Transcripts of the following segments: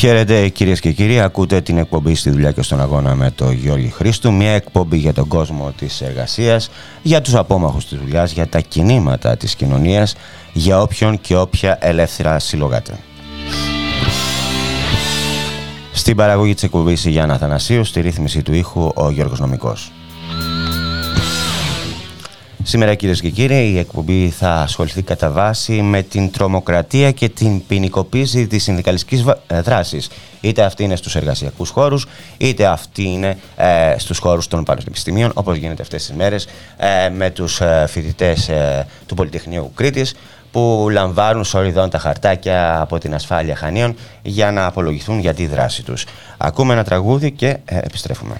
Χαίρετε κυρίες και κύριοι, ακούτε την εκπομπή στη δουλειά και στον αγώνα με το Γιώργη Χρήστου. Μια εκπομπή για τον κόσμο της εργασίας, για τους απόμαχους της δουλειάς, για τα κινήματα της κοινωνίας, για όποιον και όποια ελεύθερα συλλογάται. Στην παραγωγή της εκπομπής η Γιάννα Θανασίου, στη ρύθμιση του ήχου ο Γιώργος Νομικός. Σήμερα κυρίες και κύριοι η εκπομπή θα ασχοληθεί κατά βάση με την τρομοκρατία και την ποινικοποίηση της συνδικαλιστικής ε, δράσης. Είτε αυτή είναι στους εργασιακούς χώρους, είτε αυτή είναι ε, στους χώρους των πανεπιστημίων, όπως γίνεται αυτές τις μέρες ε, με τους ε, φοιτητές ε, του Πολυτεχνείου Κρήτης, που λαμβάνουν σοριδών τα χαρτάκια από την ασφάλεια Χανίων για να απολογηθούν για τη δράση τους. Ακούμε ένα τραγούδι και επιστρέφουμε.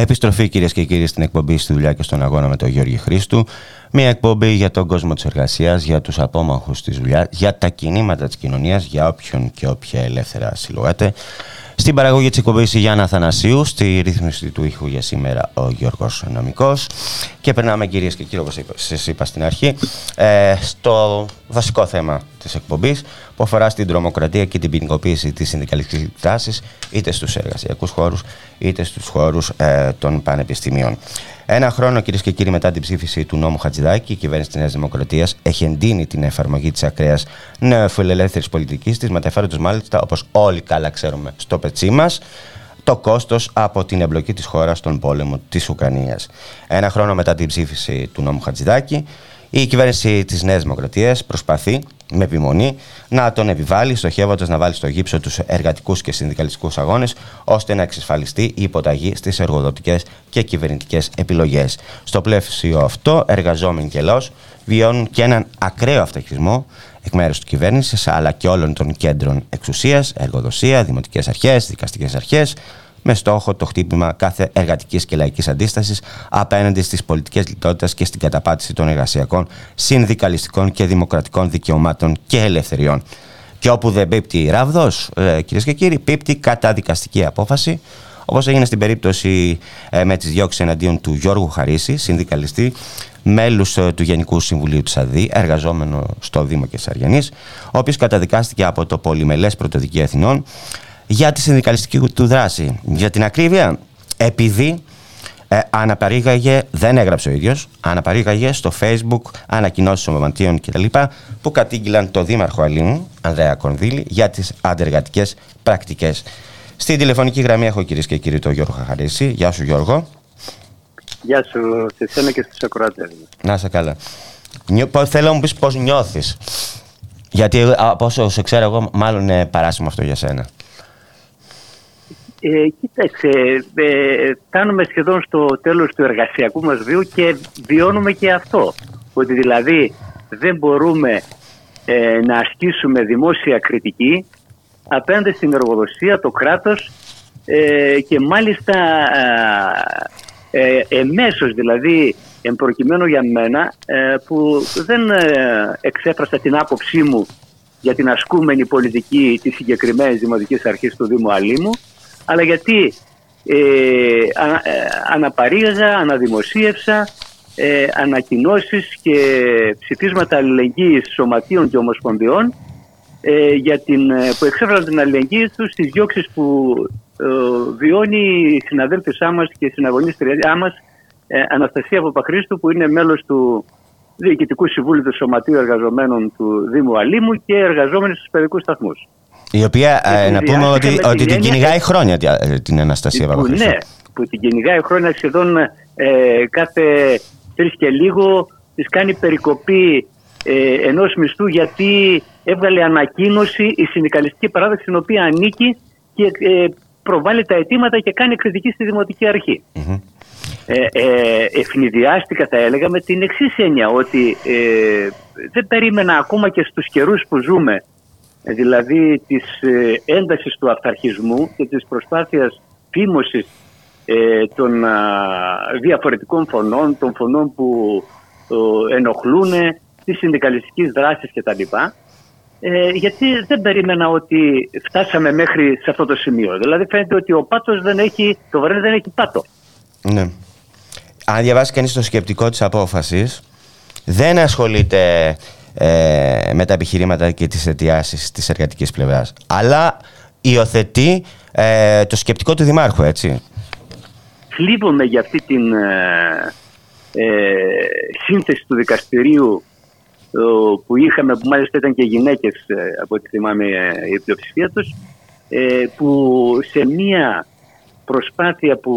Επιστροφή κυρίες και κύριοι στην εκπομπή στη δουλειά και στον αγώνα με τον Γιώργη Χρήστου. Μια εκπομπή για τον κόσμο της εργασίας, για τους απόμαχους της δουλειάς, για τα κινήματα της κοινωνίας, για όποιον και όποια ελεύθερα συλλογάται. Στην παραγωγή της εκπομπής η Γιάννα Θανασίου, στη ρύθμιση του ήχου για σήμερα ο Γιώργος Νομικός. Και περνάμε κυρίες και κύριοι, όπως σας είπα στην αρχή, ε, στο βασικό θέμα της εκπομπής που αφορά στην τρομοκρατία και την ποινικοποίηση της συνδικαλιστικής δράσης είτε στους εργασιακούς χώρους είτε στους χώρους ε, των πανεπιστημίων. Ένα χρόνο, κυρίες και κύριοι, μετά την ψήφιση του νόμου Χατζηδάκη, η κυβέρνηση της Νέας Δημοκρατίας έχει εντείνει την εφαρμογή της ακραίας νεοφιλελεύθερης πολιτικής της, μεταφέροντας μάλιστα, όπως όλοι καλά ξέρουμε, στο πετσί μας, το κόστος από την εμπλοκή της χώρας στον πόλεμο της Ουκρανίας. Ένα χρόνο μετά την ψήφιση του νόμου Χατζηδάκη, η κυβέρνηση της Νέας Δημοκρατίας προσπαθεί με επιμονή να τον επιβάλλει, στοχεύοντας να βάλει στο γύψο τους εργατικούς και συνδικαλιστικούς αγώνες, ώστε να εξασφαλιστεί η υποταγή στις εργοδοτικές και κυβερνητικές επιλογές. Στο πλαίσιο αυτό, εργαζόμενοι και λαός βιώνουν και έναν ακραίο αυταρχισμό εκ μέρους της κυβέρνησης αλλά και όλων των κέντρων εξουσίας, εργοδοσία, δημοτικές αρχές, δικαστικές αρχές, με στόχο το χτύπημα κάθε εργατικής και λαϊκής αντίστασης απέναντι στις πολιτικές λιτότητας και στην καταπάτηση των εργασιακών, συνδικαλιστικών και δημοκρατικών δικαιωμάτων και ελευθεριών. Και όπου δεν πίπτει ράβδος, ε, κυρίες και κύριοι, πίπτει καταδικαστική απόφαση, όπως έγινε στην περίπτωση ε, με τις διώξεις εναντίον του Γιώργου Χαρίση, συνδικαλιστή, μέλους ε, του Γενικού Συμβουλίου της ΑΔΗ, εργαζόμενο στο Δήμο Κεσαριανής, ο οποίος καταδικάστηκε από το Πολυμελές Πρωτοδικείο Εθνών για τη συνδικαλιστική του δράση. Για την ακρίβεια, επειδή ε, αναπαρήγαγε, δεν έγραψε ο ίδιος, αναπαρήγαγε στο facebook ανακοινώσεις ομοβαντίων κτλ. που κατήγγυλαν το δήμαρχο Αλήμου, Ανδρέα Κονδύλη, για τις αντεργατικές πρακτικές. Στην τηλεφωνική γραμμή έχω κυρίες και κύριοι τον Γιώργο Χαχαρίση. Γεια σου Γιώργο. Γεια σου σε εσένα και στους ακροατές. Να σε καλά. Θέλω να μου πεις πώς νιώθεις. Γιατί από όσο σε ξέρω εγώ μάλλον είναι παράσιμο αυτό για σένα. Ε, κοίταξε, ε, φτάνουμε σχεδόν στο τέλος του εργασιακού μας βίου και βιώνουμε και αυτό. Ότι δηλαδή δεν μπορούμε ε, να ασκήσουμε δημόσια κριτική απέναντι στην εργοδοσία, το κράτος ε, και μάλιστα ε, εμέσως δηλαδή εμπροκειμένου για μένα που δεν εξέφρασα την άποψή μου για την ασκούμενη πολιτική της συγκεκριμένης Δημοτικής Αρχής του Δήμου Αλήμου αλλά γιατί ε, α, ε, αναπαρήγαζα, αναδημοσίευσα ε, ανακοινώσεις και ψηφίσματα αλληλεγγύης σωματείων και ομοσπονδιών ε, για την, ε, που εξέφραζαν την αλληλεγγύη τους στις διώξεις που ε, βιώνει η συναδέλφισά μας και η συναγωνίστριά μας ε, Αναστασία Παπαχρήστου που είναι μέλος του Διοικητικού Συμβούλου του Σωματείου Εργαζομένων του Δήμου Αλήμου και εργαζόμενοι στους παιδικούς σταθμούς. Η οποία ε, να πούμε ότι, ότι την κυνηγάει χρόνια ε, την Αναστασία Παπαχρήστου. Ναι, που την κυνηγάει χρόνια σχεδόν ε, κάθε τρεις και λίγο της κάνει περικοπή ε, ενός μισθού γιατί έβγαλε ανακοίνωση η συνδικαλιστική παράδοση στην οποία ανήκει και ε, προβάλλει τα αιτήματα και κάνει κριτική στη Δημοτική Αρχή. Mm-hmm. Ε, ε, ευνηδιάστηκα θα έλεγα με την εξής έννοια ότι ε, δεν περίμενα ακόμα και στους καιρούς που ζούμε δηλαδή της ε, έντασης του αυταρχισμού και της προσπάθειας φήμωσης ε, των διαφορετικών φωνών, των φωνών που ενοχλούν, της συνδικαλιστικής δράσης κτλ. Ε, γιατί δεν περίμενα ότι φτάσαμε μέχρι σε αυτό το σημείο. Δηλαδή φαίνεται ότι ο πάτος δεν έχει, το βαρέλ δεν έχει πάτο. Ναι. Αν διαβάσει κανείς το σκεπτικό της απόφασης, δεν ασχολείται ε, με τα επιχειρήματα και τις αιτιάσεις της εργατικής πλευράς. Αλλά υιοθετεί ε, το σκεπτικό του Δημάρχου, έτσι. Θλίβομαι για αυτή την ε, ε σύνθεση του δικαστηρίου που είχαμε, που μάλιστα ήταν και γυναίκες από ό,τι θυμάμαι η πλειοψηφία τους, που σε μία προσπάθεια που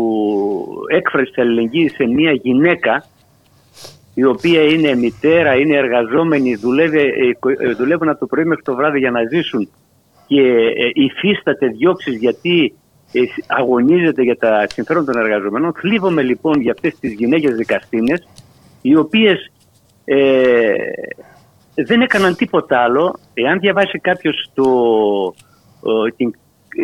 έκφρασε αλληλεγγύης σε μία γυναίκα η οποία είναι μητέρα, είναι εργαζόμενη, δουλεύει, ε, ε, δουλεύουν από το πρωί μέχρι το βράδυ για να ζήσουν και ε, υφίσταται διώξεις γιατί αγωνίζεται για τα συμφέροντα των εργαζομένων. Θλίβομαι λοιπόν για αυτές τις γυναίκες δικαστίνες οι οποίες ε, δεν έκαναν τίποτα άλλο. Εάν διαβάσει κάποιος το, την,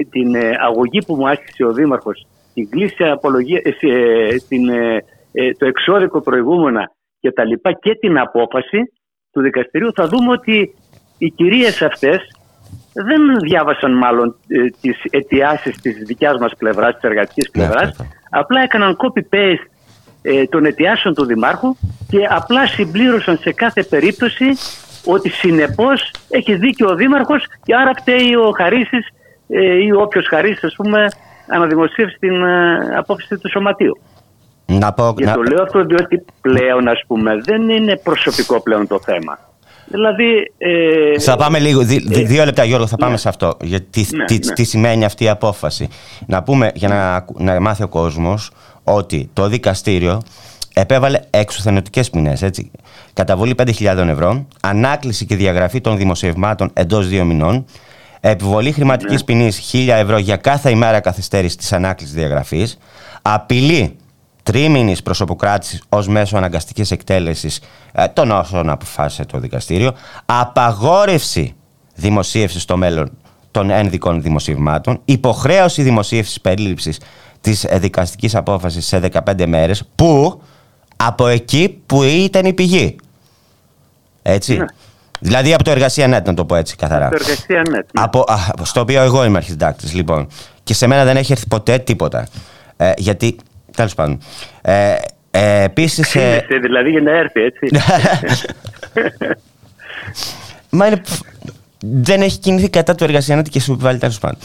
την αγωγή που μου άσκησε ο Δήμαρχος την κλίση απολογία, την, το εξώδικο προηγούμενα και τα λοιπά και την απόφαση του δικαστηρίου θα δούμε ότι οι κυρίες αυτές δεν διάβασαν μάλλον ε, τις αιτιάσεις της δικιάς μας πλευράς, της εργατικής ναι, πλευράς. απλά έκαναν copy-paste ε, των αιτιάσεων του Δημάρχου και απλά συμπλήρωσαν σε κάθε περίπτωση ότι συνεπώς έχει δίκιο ο Δήμαρχος και άρα φταίει ο Χαρίσης ε, ή όποιος Χαρίσης ας πούμε αναδημοσίευσει την ε, απόφαση του Σωματείου. Να πω, και το λέω αυτό διότι πλέον ας πούμε δεν είναι προσωπικό πλέον το θέμα. Δηλαδή, ε, θα πάμε λίγο, ε, δύο λεπτά Γιώργο, θα πάμε ναι. σε αυτό. Γιατί ναι, τι, ναι. τι, σημαίνει αυτή η απόφαση. Να πούμε, για να, να μάθει ο κόσμος, ότι το δικαστήριο επέβαλε εξουθενωτικές ποινές, έτσι. Καταβολή 5.000 ευρώ, ανάκληση και διαγραφή των δημοσιευμάτων εντός δύο μηνών, επιβολή χρηματικής ναι. ποινής 1.000 ευρώ για κάθε ημέρα καθυστέρησης της ανάκλησης διαγραφής, απειλή τρίμηνης προσωποκράτηση ως μέσο αναγκαστικής εκτέλεσης ε, των όσων αποφάσισε το δικαστήριο, απαγόρευση δημοσίευσης στο μέλλον των ένδικων δημοσιευμάτων, υποχρέωση δημοσίευσης περίληψης της δικαστικής απόφασης σε 15 μέρες, που από εκεί που ήταν η πηγή. Έτσι. Ναι. Δηλαδή από το εργασία net, να το πω έτσι καθαρά. Από το εργασία net. Ναι. Από, στο οποίο εγώ είμαι αρχιντάκτη, λοιπόν. Και σε μένα δεν έχει έρθει ποτέ τίποτα. Ε, γιατί Τέλος πάντων. Ε, ε, Επίσης. Ε... δηλαδή για να έρθει, έτσι. Μα είναι... Δεν έχει κινηθεί κατά του εργασιανάτη και σου επιβάλλει τέλος πάντων.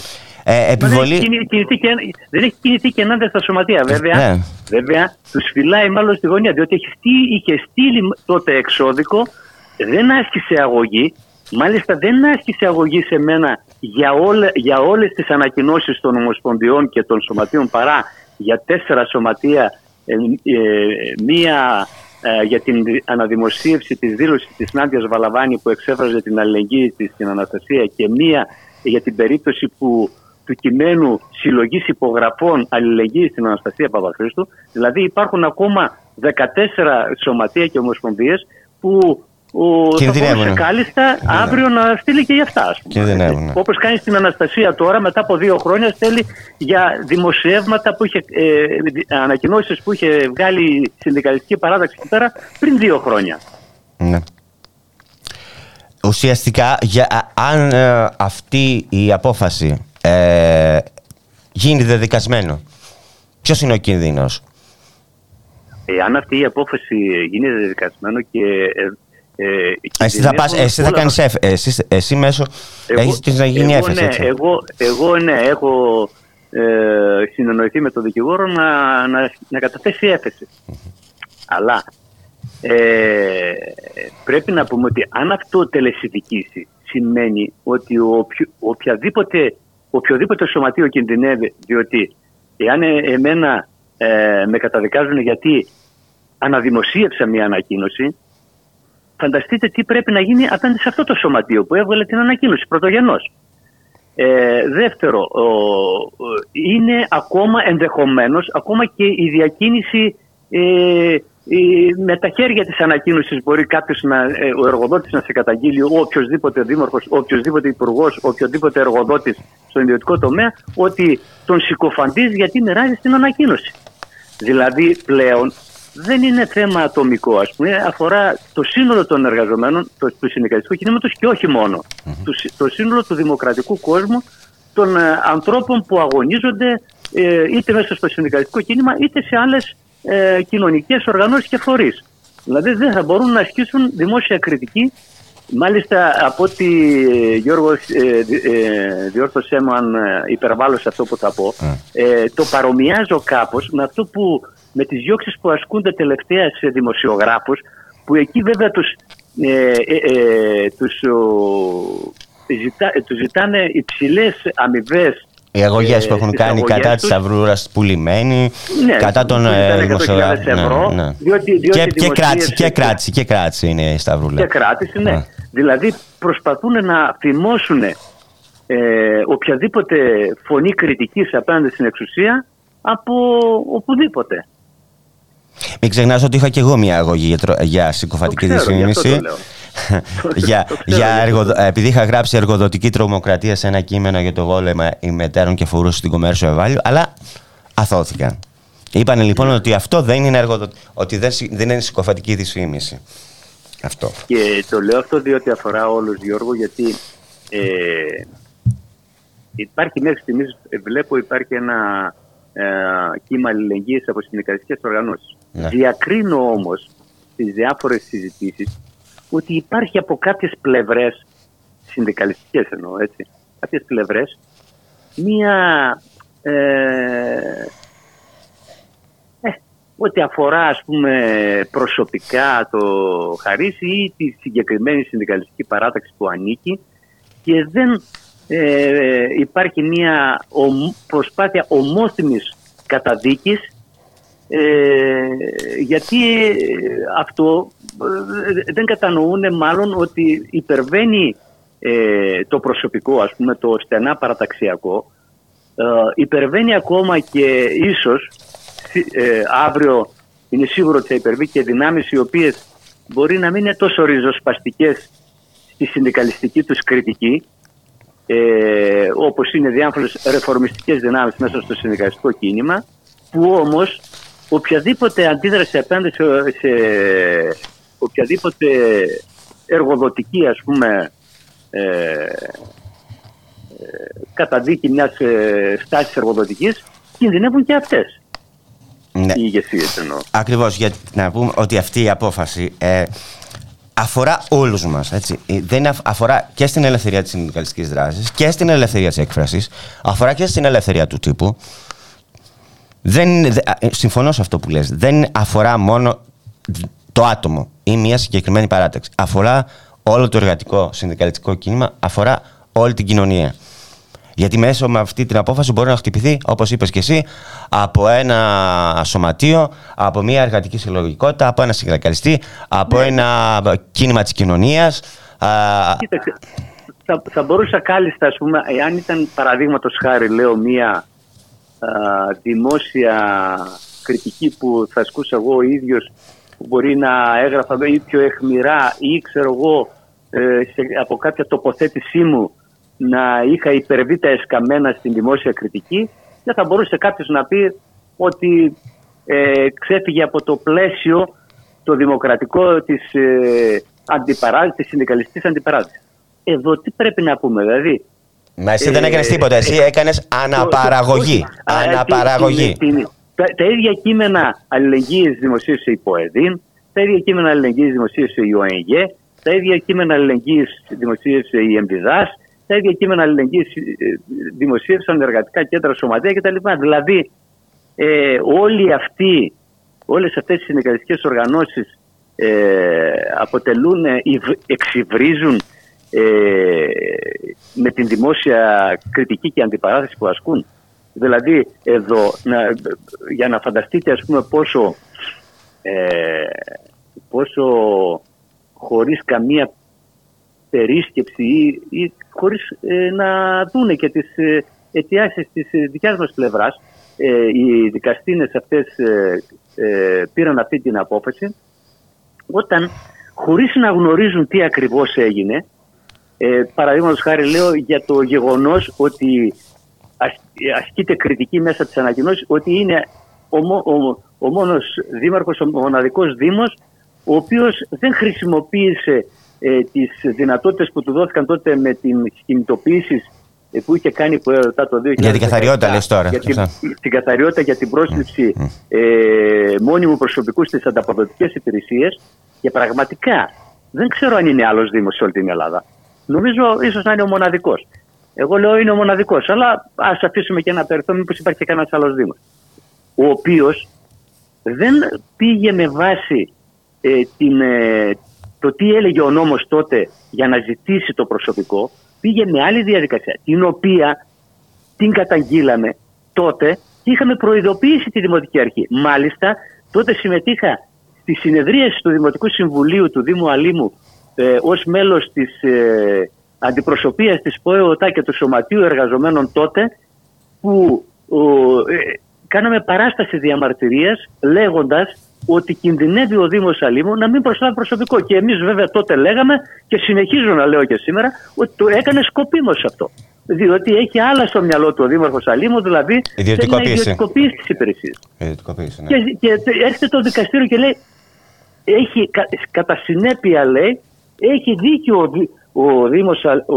Ε, επιβολή... δεν, έχει κινηθεί και, δεν έχει κινηθεί και ενάντια στα σωματεία. Βέβαια, ναι. βέβαια τους φυλάει μάλλον στη γωνία. Διότι έχει στείλει, είχε στείλει τότε εξώδικο, δεν άσκησε αγωγή. Μάλιστα δεν άσκησε αγωγή σε μένα για, όλε, για όλες τις ανακοινώσεις των Ομοσπονδιών και των Σωματείων παρά για τέσσερα σωματεία, ε, ε, μία ε, για την αναδημοσίευση της δήλωσης της Νάντιας Βαλαβάνη που εξέφραζε την αλληλεγγύη της στην Αναστασία και μία για την περίπτωση που του κειμένου συλλογής υπογραφών αλληλεγγύης στην Αναστασία Παπαχρήστου. Δηλαδή υπάρχουν ακόμα 14 σωματεία και ομοσπονδίες που ο θα κάλλιστα αύριο να στείλει και για αυτά. Ναι. Όπως κάνει στην Αναστασία τώρα, μετά από δύο χρόνια, στέλνει για δημοσιεύματα που είχε, ε, ανακοινώσεις που είχε βγάλει η συνδικαλιστική παράδοξη εκεί πέρα πριν δύο χρόνια. Ναι. Ουσιαστικά, για, αν ε, αυτή η απόφαση ε, γίνει δεδικασμένο, ποιος είναι ο κίνδυνος; Εάν αυτή η απόφαση γίνει δεδικασμένο και ε, ε, εσύ θα, πας, εσύ θα κάνεις εφ, εσύ, εσύ μέσω εγώ, έχεις να γίνει έφεση ναι, Εγώ, εγώ ναι, έχω ε, συνεννοηθεί με τον δικηγόρο να, να, να καταθέσει έφεση. Αλλά ε, πρέπει να πούμε ότι αν αυτό τελεσυδικήσει σημαίνει ότι ο, οποιαδήποτε, οποιοδήποτε σωματείο κινδυνεύει διότι εάν ε, εμένα ε, με καταδικάζουν γιατί αναδημοσίευσα μια ανακοίνωση φανταστείτε τι πρέπει να γίνει απέναντι σε αυτό το σωματείο που έβγαλε την ανακοίνωση πρωτογενώς. Ε, δεύτερο, είναι ακόμα ενδεχομένως, ακόμα και η διακίνηση ε, με τα χέρια της ανακοίνωσης μπορεί κάποιος να, ε, ο εργοδότης να σε καταγγείλει ο οποιοδήποτε δήμαρχος, ο οποιοδήποτε υπουργός, ο οποιοδήποτε εργοδότης στον ιδιωτικό τομέα ότι τον συκοφαντίζει γιατί μοιράζει την ανακοίνωση. Δηλαδή πλέον δεν είναι θέμα ατομικό, ας πούμε, αφορά το σύνολο των εργαζομένων το, του συνδικαλιστικού κινήματος και όχι μόνο. Το, το σύνολο του δημοκρατικού κόσμου των ε, ανθρώπων που αγωνίζονται ε, είτε μέσα στο συνδικαλιστικό κίνημα είτε σε άλλες ε, κοινωνικές οργανώσεις και φορείς. Δηλαδή δεν θα μπορούν να ασκήσουν δημόσια κριτική Μάλιστα από ότι Γιώργο ε, ε, διόρθωσέ μου αν ε, υπερβάλλω σε αυτό που θα πω ε, το παρομοιάζω κάπως με αυτό που με τις διώξεις που ασκούνται τελευταία σε δημοσιογράφους που εκεί βέβαια τους, ε, ε, τους, ζητά, τους ζητάνε υψηλές αμοιβές. Οι αγωγές που έχουν κάνει κατά της Σταυρούρα πουλημένη, ναι, κατά των δημοσιογράφων. Ναι, ναι. και, και, κράτηση, και, κράτηση, και κράτηση είναι η Σταυρούλα. Και κράτηση, ναι. Δηλαδή προσπαθούν να φημώσουν ε, οποιαδήποτε φωνή κριτικής απέναντι στην εξουσία από οπουδήποτε. Μην ξεχνάς ότι είχα και εγώ μια αγωγή για, για συκοφατική δυσφήμιση. για, για εργοδο... Επειδή είχα γράψει εργοδοτική τρομοκρατία σε ένα κείμενο για το βόλεμα ημετέρων και φορούσε στην κομμέρσιο ευάλιο, αλλά αθώθηκαν. Είπανε λοιπόν ότι αυτό δεν είναι εργοδο... ότι δεν, δεν είναι συκοφαντική δυσφήμιση. Αυτό. Και το λέω αυτό διότι αφορά όλους Γιώργο γιατί ε, υπάρχει μέχρι στιγμής, βλέπω υπάρχει ένα ε, κύμα αλληλεγγύης από συνδικαλιστικές οργανώσεις. Ναι. Διακρίνω όμως στις διάφορες συζητήσεις ότι υπάρχει από κάποιες πλευρές, συνδικαλιστικές εννοώ έτσι, κάποιες πλευρές, μία ε, ό,τι αφορά ας πούμε προσωπικά το Χαρίση ή τη συγκεκριμένη συνδικαλιστική παράταξη που ανήκει και δεν ε, υπάρχει μια προσπάθεια ομόθυμης καταδίκης ε, γιατί αυτό ε, δεν κατανοούν μάλλον ότι υπερβαίνει το προσωπικό ας πούμε το στενά παραταξιακό υπερβαίνει ακόμα και ίσως ε, αύριο είναι σίγουρο ότι θα υπερβεί και δυνάμεις οι οποίες μπορεί να μην είναι τόσο ριζοσπαστικές στη συνδικαλιστική τους κριτική ε, όπως είναι διάφορες ρεφορμιστικές δυνάμεις μέσα στο συνδικαλιστικό κίνημα που όμως οποιαδήποτε αντίδραση απέναντι σε, σε οποιαδήποτε εργοδοτική ας πούμε ε, ε, καταδίκη μιας ε, στάσης εργοδοτικής κινδυνεύουν και αυτές ναι. οι ηγεσίες εννοώ. Ακριβώς, για να πούμε ότι αυτή η απόφαση ε, αφορά όλους μας. Έτσι. Ε, δεν αφορά και στην ελευθερία της συνδικαλιστικής δράσης και στην ελευθερία της έκφρασης, αφορά και στην ελευθερία του τύπου. Δεν, ε, συμφωνώ σε αυτό που λες. Δεν αφορά μόνο το άτομο ή μια συγκεκριμένη παράταξη. Αφορά όλο το εργατικό συνδικαλιστικό κίνημα, αφορά όλη την κοινωνία. Γιατί μέσω με αυτή την απόφαση μπορεί να χτυπηθεί, όπως είπες και εσύ, από ένα σωματείο, από μια εργατική συλλογικότητα, από ένα συνδικαλιστή, από ναι. ένα κίνημα της κοινωνίας. Κοίταξε, θα, θα μπορούσα κάλλιστα, ας πούμε, εάν ήταν παραδείγματος χάρη, λέω, μια α, δημόσια κριτική που θα ασκούσα εγώ ο ίδιος, που μπορεί να έγραφα ή πιο εχμηρά ή ξέρω εγώ ε, από κάποια τοποθέτησή μου να είχα υπερβεί τα εσκαμμένα στην δημόσια κριτική, δεν θα μπορούσε κάποιος να πει ότι ε, ξέφυγε από το πλαίσιο το δημοκρατικό της, ε, αντιπαράθεσης, της συνδικαλιστικής αντιπαράθεσης. Εδώ τι πρέπει να πούμε, δηλαδή. Μα εσύ δεν έκανες τίποτα, εσύ ε, έκανες αναπαραγωγή. αναπαραγωγή. Τα, τα, ίδια κείμενα αλληλεγγύης δημοσίευσε η ΠΟΕΔΗΝ, τα ίδια κείμενα αλληλεγγύης δημοσίευσε η ΟΕΓΕ, τα ίδια κείμενα αλληλεγγύης δημοσίευσε η ΕΜΠΙΔΑΣ, τα ίδια κείμενα αλληλεγγύης ε, δημοσίευσαν εργατικά κέντρα, σωματεία κτλ. Δηλαδή, ε, όλοι αυτοί, όλες αυτές οι συνδικαλιστικές οργανώσεις ε, αποτελούν, ε, εξυβρίζουν ε, με την δημόσια κριτική και αντιπαράθεση που ασκούν. Δηλαδή, εδώ, να, για να φανταστείτε ας πούμε πόσο, ε, πόσο χωρίς καμία περίσκεψη ή, ή χωρίς ε, να δούνε και τις ε, αιτιάσεις της ε, δικιάς μας πλευράς. Ε, οι δικαστίνες αυτές πήραν αυτή την απόφαση όταν χωρίς να γνωρίζουν τι ακριβώς έγινε ε, παραδείγματος χάρη λέω για το γεγονός ότι ασκείται κριτική μέσα της ανακοινώσης ότι είναι ο, ο, ο μόνος δήμαρχος, ο μοναδικός δήμος ο οποίος δεν χρησιμοποίησε ε, τις δυνατότητες που του δόθηκαν τότε με την κινητοποίηση ε, που είχε κάνει που έρωτα το 2000. Για την καθαριότητα λες τώρα. Για την, την καθαριότητα για την πρόσληψη mm. ε, μόνιμου προσωπικού στις ανταποδοτικές υπηρεσίες και πραγματικά δεν ξέρω αν είναι άλλος Δήμος σε όλη την Ελλάδα. Νομίζω ίσως να είναι ο μοναδικός. Εγώ λέω είναι ο μοναδικός, αλλά ας αφήσουμε και ένα περιθώριο μήπως υπάρχει και κανένας άλλος Δήμος. Ο οποίος δεν πήγε με βάση ε, την, ε, το τι έλεγε ο νόμος τότε για να ζητήσει το προσωπικό πήγε με άλλη διαδικασία, την οποία την καταγγείλαμε τότε και είχαμε προειδοποιήσει τη Δημοτική Αρχή. Μάλιστα, τότε συμμετείχα στη συνεδρίαση του Δημοτικού Συμβουλίου του Δήμου Αλήμου ε, ως μέλος της ε, αντιπροσωπείας της ΠΟΕΟΤΑ και του Σωματείου Εργαζομένων τότε που ε, κάναμε παράσταση διαμαρτυρίας λέγοντας ότι κινδυνεύει ο Δήμος Αλήμου να μην προσλάβει προσωπικό. Και εμείς βέβαια τότε λέγαμε και συνεχίζω να λέω και σήμερα ότι το έκανε σκοπίμως αυτό. διότι έχει άλλα στο μυαλό του ο Δήμαρχος Αλήμου, δηλαδή ιδιωτικοποίηση, ιδιωτικοποίηση τη υπηρεσία. Ναι. Και, και έρχεται το δικαστήριο και λέει, έχει, κατά συνέπεια λέει, έχει δίκιο ο, ο, Δήμος, ο,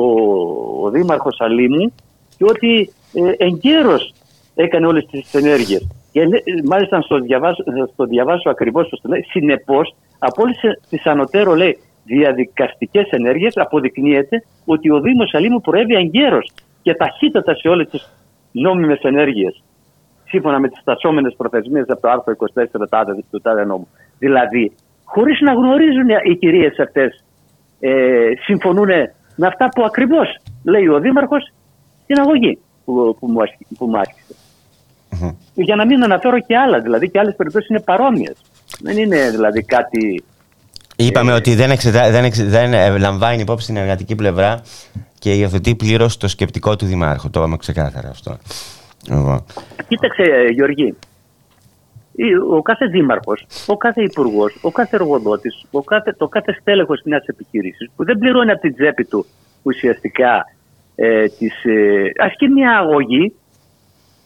ο Δήμαρχος Αλήμου και ότι ε, εγκαίρως έκανε όλες τις ενέργειες. Και μάλιστα να στο διαβάσω, στο διαβάσω ακριβώς το λέει, συνεπώς από όλες τις ανωτέρω λέει διαδικαστικές ενέργειες αποδεικνύεται ότι ο Δήμος Αλήμου προέβη εγκαίρως και ταχύτατα σε όλες τις νόμιμες ενέργειες σύμφωνα με τις στασόμενες προθεσμίες από το άρθρο 24 του τάδε νόμου. Δηλαδή, χωρίς να γνωρίζουν οι κυρίες αυτές ε, συμφωνούν με αυτά που ακριβώς λέει ο Δήμαρχος στην αγωγή που, που, μου, που μου άσχησε. Mm-hmm. Για να μην αναφέρω και άλλα, δηλαδή και άλλες περιπτώσεις είναι παρόμοιες. Δεν είναι δηλαδή κάτι... Είπαμε ε, ότι δεν, εξετά, δεν, εξε, δεν ε, λαμβάνει υπόψη την εργατική πλευρά και υιοθετεί πλήρως το σκεπτικό του Δημάρχου. Το είπαμε ξεκάθαρα αυτό. Εγώ. Κοίταξε, Γεωργή. Ο κάθε δήμαρχος, ο κάθε υπουργός, ο κάθε εργοδότης, το κάθε στέλεχος μιας επιχείρησης που δεν πληρώνει από την τσέπη του ουσιαστικά ε, τις, ε, ας και μια αγωγή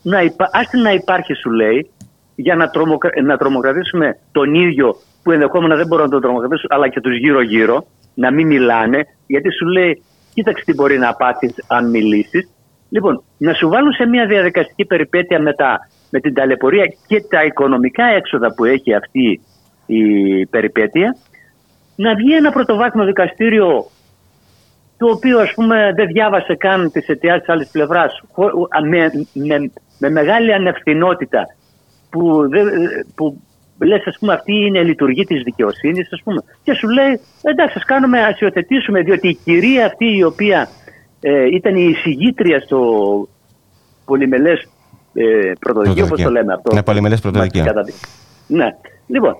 να, υπά, να υπάρχει σου λέει για να, τρομοκρα, να τρομοκρατήσουμε τον ίδιο που ενδεχόμενα δεν μπορούν να τον τρομοκρατήσουν αλλά και τους γύρω γύρω να μην μιλάνε γιατί σου λέει κοίταξε τι μπορεί να πάθεις αν μιλήσεις. Λοιπόν, να σου βάλουν σε μια διαδικαστική περιπέτεια μετά με την ταλαιπωρία και τα οικονομικά έξοδα που έχει αυτή η περιπέτεια να βγει ένα πρωτοβάθμιο δικαστήριο το οποίο ας πούμε δεν διάβασε καν τις αιτιάσεις της άλλης πλευράς με, με, με μεγάλη ανευθυνότητα που, που λες ας πούμε αυτή είναι η λειτουργή της δικαιοσύνης ας πούμε και σου λέει εντάξει ας κάνουμε ας υιοθετήσουμε διότι η κυρία αυτή η οποία ε, ήταν η εισηγήτρια στο πολυμελές ε, πρωτοδικείο όπως το λέμε αυτό. Ναι, πολυμελές πρωτοδικείο. Ναι, λοιπόν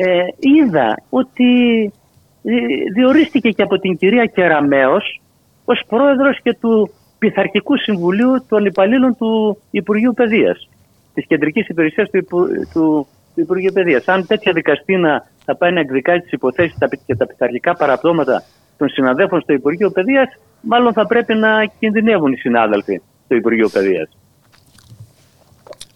ε, είδα ότι ε, διορίστηκε και από την κυρία Κεραμέως ως πρόεδρος και του Πειθαρχικού Συμβουλίου των Υπαλλήλων του Υπουργείου Παιδείας, της Κεντρικής Υπηρεσίας του, του, του Υπουργείου Παιδείας. Αν τέτοια δικαστήνα θα πάει να εκδικάζει τις υποθέσεις και τα πειθαρχικά παραπτώματα των συναδέλφων στο Υπουργείο Παιδείας, μάλλον θα πρέπει να κινδυνεύουν οι συνάδελφοι στο Υπουργείο Παιδείας.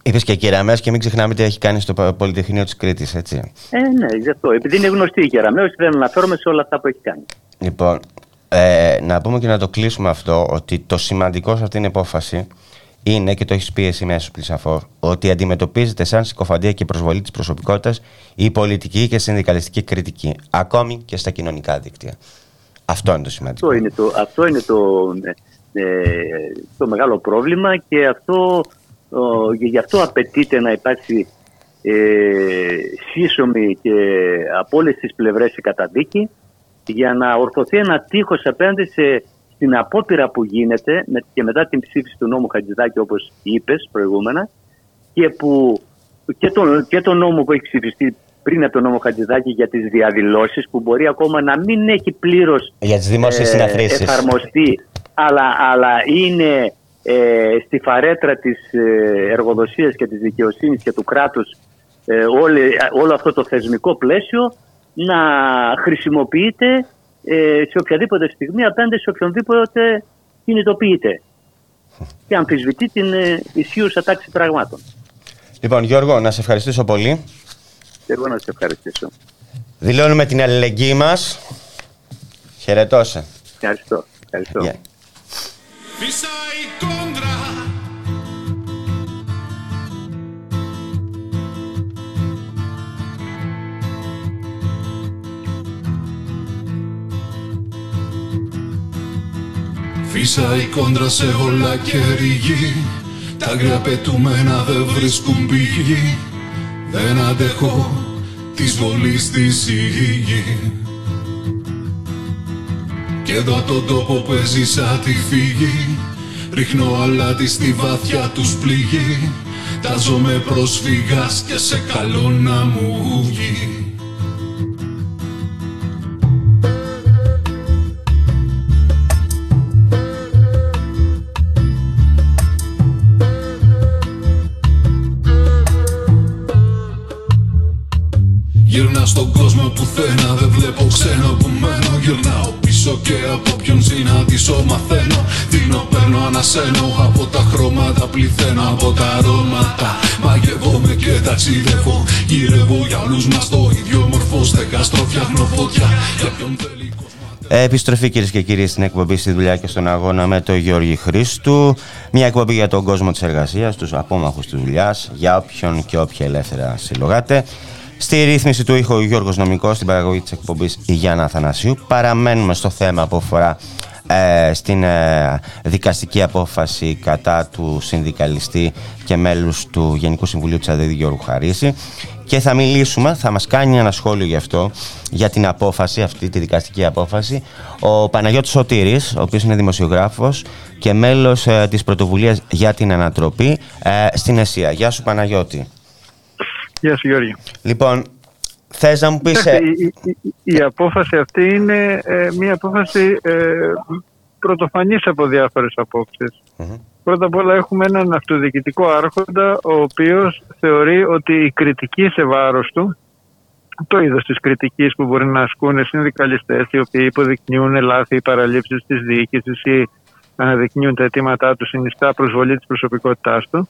Είπες και Κεραμέο και μην ξεχνάμε τι έχει κάνει στο Πολυτεχνείο της Κρήτης, έτσι. Ε, ναι, γι' αυτό. Επειδή είναι γνωστή η Κεραμέο, δεν αναφέρομαι σε όλα αυτά που έχει κάνει. Λοιπόν, ε, να πούμε και να το κλείσουμε αυτό, ότι το σημαντικό σε αυτήν την υπόφαση είναι, και το έχεις πει εσύ μέσω πλησαφόρ, ότι αντιμετωπίζεται σαν συκοφαντία και προσβολή της προσωπικότητας η πολιτική και συνδικαλιστική κριτική, ακόμη και στα κοινωνικά δίκτυα. Αυτό είναι το σημαντικό. Αυτό είναι το, αυτό είναι το, ε, το μεγάλο πρόβλημα και αυτό γι' αυτό απαιτείται να υπάρξει ε, σύσσωμη και από όλες τις πλευρές η καταδίκη για να ορθωθεί ένα τείχος απέναντι σε, στην απόπειρα που γίνεται και μετά την ψήφιση του νόμου Χατζηδάκη όπως είπες προηγούμενα και, που, και, τον, και τον νόμο που έχει ψηφιστεί πριν από τον νόμο Χατζηδάκη για τις διαδηλώσεις που μπορεί ακόμα να μην έχει πλήρως για τις ε, εφαρμοστεί αλλά, αλλά είναι ε, στη φαρέτρα της ε, εργοδοσίας και της δικαιοσύνης και του κράτους ε, όλο αυτό το θεσμικό πλαίσιο να χρησιμοποιείται ε, σε οποιαδήποτε στιγμή απέναντι σε οποιονδήποτε κινητοποιείται και αμφισβητεί την ε, ισχύουσα τάξη πραγμάτων. Λοιπόν Γιώργο, να σε ευχαριστήσω πολύ. Και εγώ να σε ευχαριστήσω. Δηλώνουμε την αλληλεγγύη μας. Χαιρετώ σε. Ευχαριστώ. Ευχαριστώ. Yeah. Φύσα η κόντρα σε όλα και ρηγή Τα άγρια πετούμενα δεν βρίσκουν πηγή. Δεν αντέχω της βολής της γη Και εδώ τον τόπο που έζησα τη φύγη Ρίχνω αλάτι στη βαθιά τους πληγή. Τάζομαι πρόσφυγας και σε καλό να μου βγει Γυρνά στον κόσμο που θένα Δεν βλέπω ξένο που μένω Γυρνάω πίσω και από ποιον συναντήσω Μαθαίνω, δίνω, παίρνω, ανασένω Από τα χρώματα πληθαίνω Από τα αρώματα Μαγεύομαι και ταξιδεύω Γυρεύω για όλους μας το ίδιο μορφό Στεγαστρό φτιάχνω φωτιά Για ποιον θέλει Επιστροφή κυρίες και κύριοι στην εκπομπή στη δουλειά και στον αγώνα με τον Γιώργη Χρήστου. Μια εκπομπή για τον κόσμο της εργασίας, τους απόμαχους της δουλειάς, για όποιον και όποια ελεύθερα συλλογάτε. Στη ρύθμιση του ήχου ο Γιώργος Νομικός, στην παραγωγή της εκπομπής η Γιάννα Αθανασίου. Παραμένουμε στο θέμα που αφορά ε, στην ε, δικαστική απόφαση κατά του συνδικαλιστή και μέλους του Γενικού Συμβουλίου της ΑΔΕΔ Γιώργου Χαρίση και θα μιλήσουμε, θα μας κάνει ένα σχόλιο γι' αυτό, για την απόφαση, αυτή τη δικαστική απόφαση, ο Παναγιώτης Σωτήρης, ο οποίος είναι δημοσιογράφος και μέλος ε, της πρωτοβουλίας για την ανατροπή ε, στην ΕΣΥΑ. Γεια σου Παναγιώτη. Γεια σου Γιώργη. Λοιπόν, θες να μου πεις... Ε, η, η, απόφαση αυτή είναι ε, μια απόφαση ε, πρωτοφανής από διάφορες Πρώτα απ' όλα έχουμε έναν αυτοδιοικητικό άρχοντα ο οποίος θεωρεί ότι η κριτική σε βάρος του το είδος της κριτικής που μπορεί να ασκούν συνδικαλιστές οι οποίοι υποδεικνύουν λάθη ή παραλήψεις της διοίκησης ή αναδεικνύουν τα αιτήματά τους συνιστά προσβολή της προσωπικότητάς του.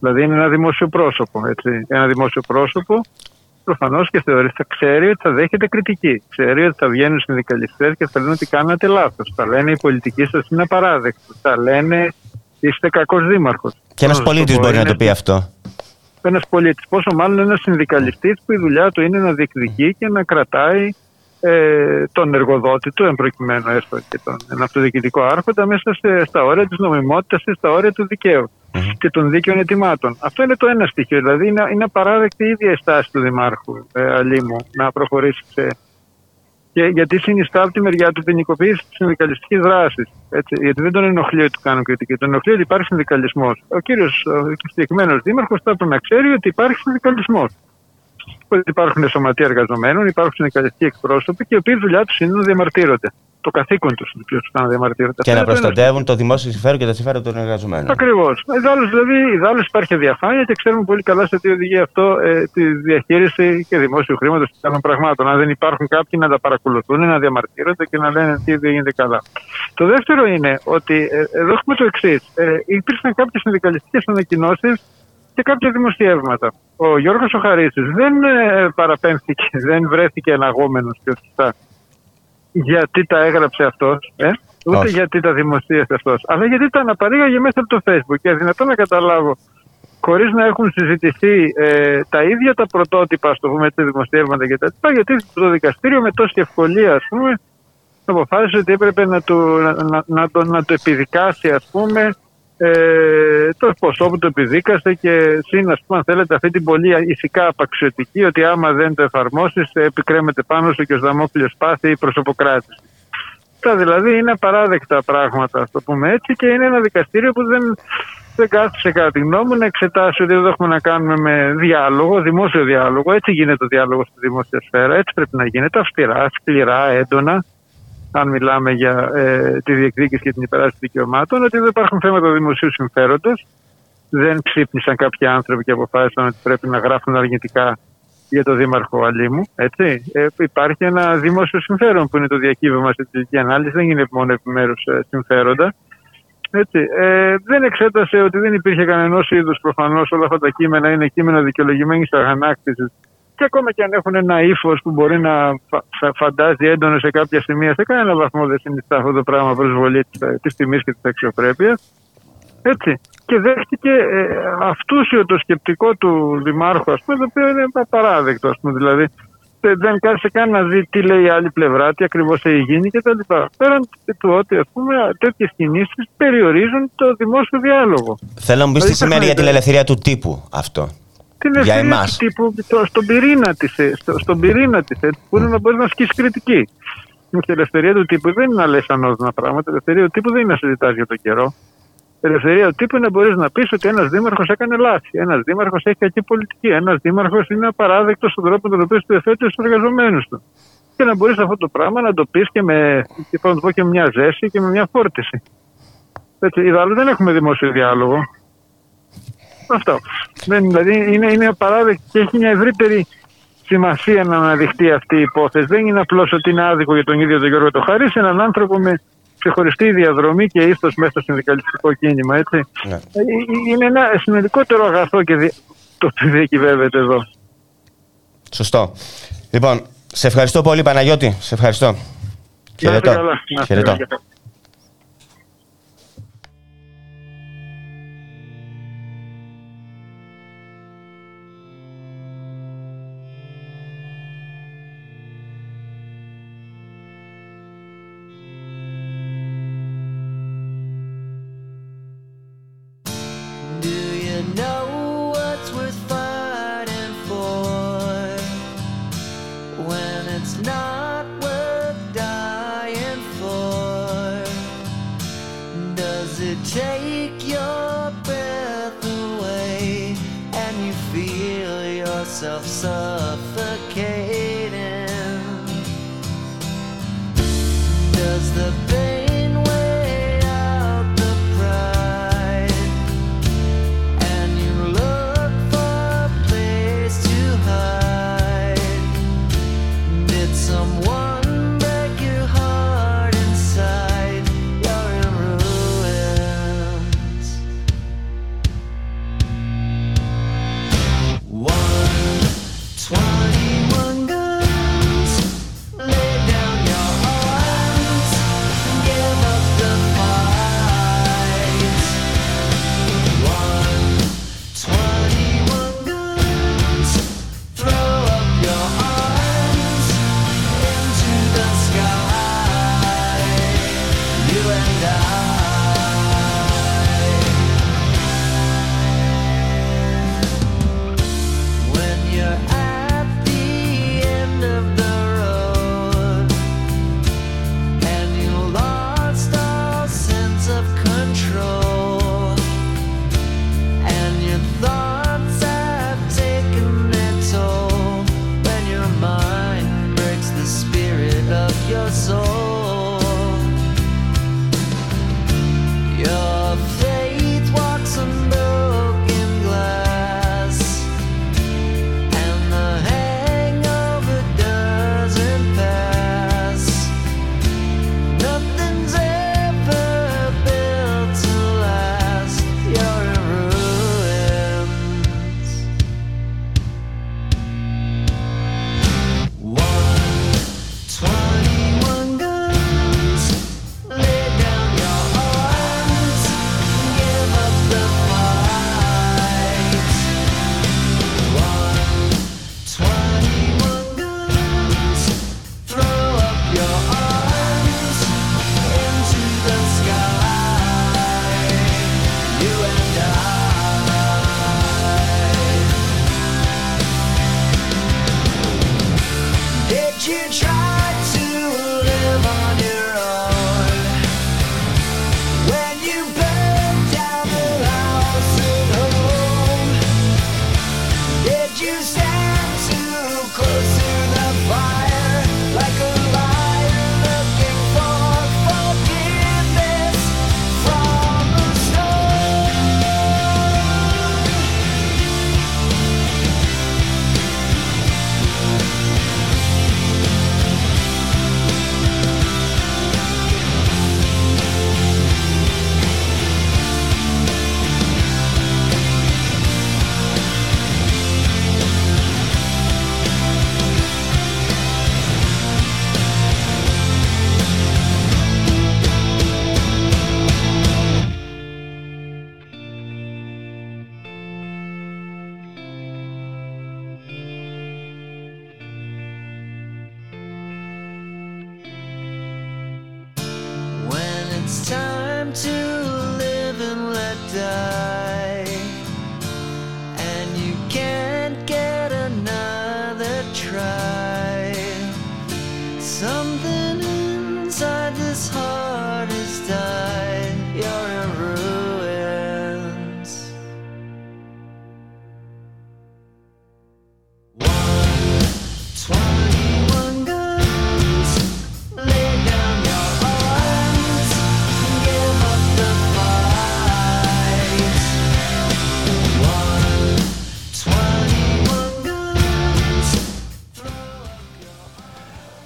Δηλαδή είναι ένα δημόσιο πρόσωπο. Έτσι. Ένα δημόσιο πρόσωπο προφανώς και θεωρεί, θα ξέρει ότι θα δέχεται κριτική. Ξέρει ότι θα βγαίνουν συνδικαλιστές και θα λένε ότι κάνατε λάθος. Θα λένε η πολιτική σας είναι απαράδεκτη. Θα λένε είστε κακός δήμαρχος. Και ένας πολίτης μπορεί να το πει αυτό. Ένας πολίτης. Πόσο μάλλον ένας συνδικαλιστής που η δουλειά του είναι να διεκδικεί και να κρατάει ε, τον εργοδότη του, εμπροκειμένου έστω και τον αυτοδιοικητικό άρχοντα, μέσα σε, στα όρια της νομιμότητας ή στα όρια του δικαιου και των δίκαιων ετοιμάτων. Αυτό είναι το ένα στοιχείο. Δηλαδή, είναι, είναι απαράδεκτη η ίδια η στάση του Δημάρχου ε, Αλήμου να προχωρήσει σε. Και γιατί συνιστά από τη μεριά του ποινικοποίηση της συνδικαλιστικής δράσης. Γιατί δεν τον ενοχλεί ότι κάνουν κριτική. Τον ενοχλεί ότι υπάρχει συνδικαλισμός. Ο κύριος συγκεκριμένος δήμαρχος θα έπρεπε να ξέρει ότι υπάρχει συνδικαλισμός ότι υπάρχουν σωματεία εργαζομένων, υπάρχουν συνδικαλιστικοί εκπρόσωποι και οι οποίοι δουλειά τους είναι να διαμαρτύρονται. Το καθήκον τους είναι ποιο τους να διαμαρτύρονται. Και να προστατεύουν το δημόσιο συμφέρον και τα συμφέρον των εργαζομένων. Ακριβώς. Ιδάλω δηλαδή, υπάρχει διαφάνεια και ξέρουμε πολύ καλά σε τι οδηγεί αυτό ε, τη διαχείριση και δημόσιου χρήματο και άλλων πραγμάτων. Αν δεν υπάρχουν κάποιοι να τα παρακολουθούν, να διαμαρτύρονται και να λένε τι δεν γίνεται καλά. Το δεύτερο είναι ότι ε, εδώ έχουμε το εξής. Ε, υπήρξαν κάποιες συνδικαλιστικές ανακοινώσεις και κάποια δημοσιεύματα. Ο Γιώργος Οχαρίσης δεν ε, παραπέμφθηκε, δεν βρέθηκε εναγόμενος πιο σωστά γιατί τα έγραψε αυτός, ε; ούτε γιατί τα δημοσίευσε αυτός, αλλά γιατί τα αναπαρήγαγε μέσα από το facebook. Και δυνατόν να καταλάβω χωρίς να έχουν συζητηθεί ε, τα ίδια τα πρωτότυπα, στο πούμε, τα δημοσιεύματα και τα λοιπά, γιατί το δικαστήριο με τόση ευκολία, ας πούμε, αποφάσισε ότι έπρεπε να, του, να, να, να, το, να το επιδικάσει, ας πούμε, ε, το ποσό που το επιδίκασε και συν, ας πούμε, αν θέλετε, αυτή την πολύ ηθικά απαξιωτική ότι άμα δεν το εφαρμόσεις, επικρέμεται πάνω σου και ο Δαμόκλειο πάθη η προσωποκράτηση. Αυτά δηλαδή είναι απαράδεκτα πράγματα, ας το πούμε έτσι, και είναι ένα δικαστήριο που δεν, δεν κάθισε κατά τη γνώμη μου να εξετάσει ότι εδώ έχουμε να κάνουμε με διάλογο, δημόσιο διάλογο. Έτσι γίνεται ο διάλογος στη δημόσια σφαίρα, έτσι πρέπει να γίνεται, αυστηρά, σκληρά, έντονα αν μιλάμε για ε, τη διεκδίκηση και την υπεράσπιση δικαιωμάτων, ότι δεν υπάρχουν θέματα δημοσίου συμφέροντος. Δεν ξύπνησαν κάποιοι άνθρωποι και αποφάσισαν ότι πρέπει να γράφουν αρνητικά για το Δήμαρχο Αλήμου. Έτσι. Ε, υπάρχει ένα δημόσιο συμφέρον που είναι το διακύβευμα στην τελική ανάλυση, δεν είναι μόνο επιμέρους ε, συμφέροντα. Έτσι. Ε, δεν εξέτασε ότι δεν υπήρχε κανένας είδους προφανώς όλα αυτά τα κείμενα είναι κείμενα δικαιολογημένη αγανάκτησης και ακόμα και αν έχουν ένα ύφος που μπορεί να φαντάζει έντονο σε κάποια σημεία, σε κανένα βαθμό δεν συνιστά αυτό το πράγμα προσβολή της τιμής και της αξιοπρέπειας. Έτσι. Και δέχτηκε ε, αυτούσιο το σκεπτικό του Δημάρχου, ας πούμε, το οποίο είναι απαράδεκτο. Ας πούμε, δηλαδή, δεν κάθισε καν να δει τι λέει η άλλη πλευρά, τι ακριβώς έχει γίνει κτλ. Πέραν του ότι τέτοιες κινήσεις περιορίζουν το δημόσιο διάλογο. Θέλω να μου πεις τη σημαίνει για την ελευθερία του τύπου αυτό την ελευθερία του τύπου στον πυρήνα της, ε, στο, στον πυρήνα της, έτσι, που είναι να μπορείς να ασκήσεις κριτική. η ελευθερία του τύπου δεν είναι να λε ανώδυνα πράγματα. Η ελευθερία του τύπου δεν είναι να συζητάς για τον καιρό. Η ελευθερία του τύπου είναι να μπορείς να πεις ότι ένας δήμαρχος έκανε λάθη. Ένας δήμαρχος έχει κακή πολιτική. Ένας δήμαρχος είναι απαράδεκτος στον τρόπο τον οποίο τους εθέτει στου εργαζομένους του. Και να μπορείς αυτό το πράγμα να το πεις και με, και, και με μια ζέση και με μια φόρτιση. Έτσι, δεν έχουμε δημόσιο διάλογο. Αυτό. Δεν, δηλαδή είναι, είναι απαράδεκτο και έχει μια ευρύτερη σημασία να αναδειχτεί αυτή η υπόθεση. Δεν είναι απλώς ότι είναι άδικο για τον ίδιο τον Γιώργο το Χαρί, έναν άνθρωπο με ξεχωριστή διαδρομή και ήθος μέσα στο συνδικαλιστικό κίνημα. Έτσι. Ναι. Ε, είναι ένα σημαντικότερο αγαθό και το οποίο διακυβεύεται εδώ. Σωστό. Λοιπόν, σε ευχαριστώ πολύ Παναγιώτη. Σε ευχαριστώ. Χαιρετώ. Χαιρετώ.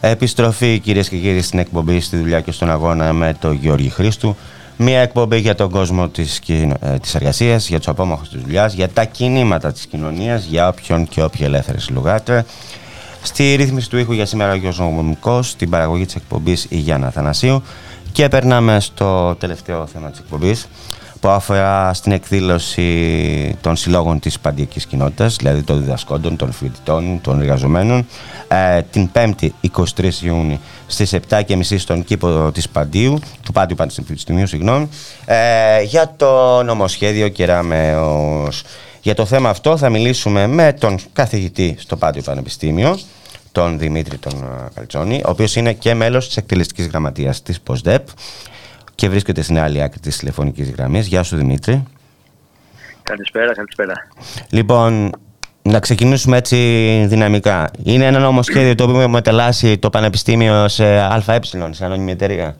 Επιστροφή κυρίες και κύριοι στην εκπομπή στη δουλειά και στον αγώνα με τον Γιώργη Χρήστου. Μία εκπομπή για τον κόσμο της, ε, της εργασίας, για τους απόμαχους της δουλειάς, για τα κινήματα της κοινωνίας, για όποιον και όποια ελεύθερη συλλογάτε. Στη ρύθμιση του ήχου για σήμερα ο Γιώργος Νομικός, στην παραγωγή της εκπομπής η Γιάννα Θανασίου και περνάμε στο τελευταίο θέμα της εκπομπής που αφορά στην εκδήλωση των συλλόγων της παντιακής κοινότητας, δηλαδή των διδασκόντων, των φοιτητών, των εργαζομένων, ε, την 5η 23 Ιούνιου στις 7.30 στον κήπο της Παντίου, του Πάντιου Πανεπιστημίου, συγγνώμη, ε, για το νομοσχέδιο Κεράμεως. Για το θέμα αυτό θα μιλήσουμε με τον καθηγητή στο Πάντιο Πανεπιστήμιο, τον Δημήτρη τον ε, Καλτσόνη, ο οποίος είναι και μέλος της εκτελεστικής γραμματείας της ΠΟΣΔΕΠ και βρίσκεται στην άλλη άκρη της τηλεφωνικής γραμμής. Γεια σου Δημήτρη. Καλησπέρα, καλησπέρα. Λοιπόν, να ξεκινήσουμε έτσι δυναμικά. Είναι ένα νομοσχέδιο το οποίο μεταλλάσσει το Πανεπιστήμιο σε ΑΕ, σε ανώνυμη εταιρεία.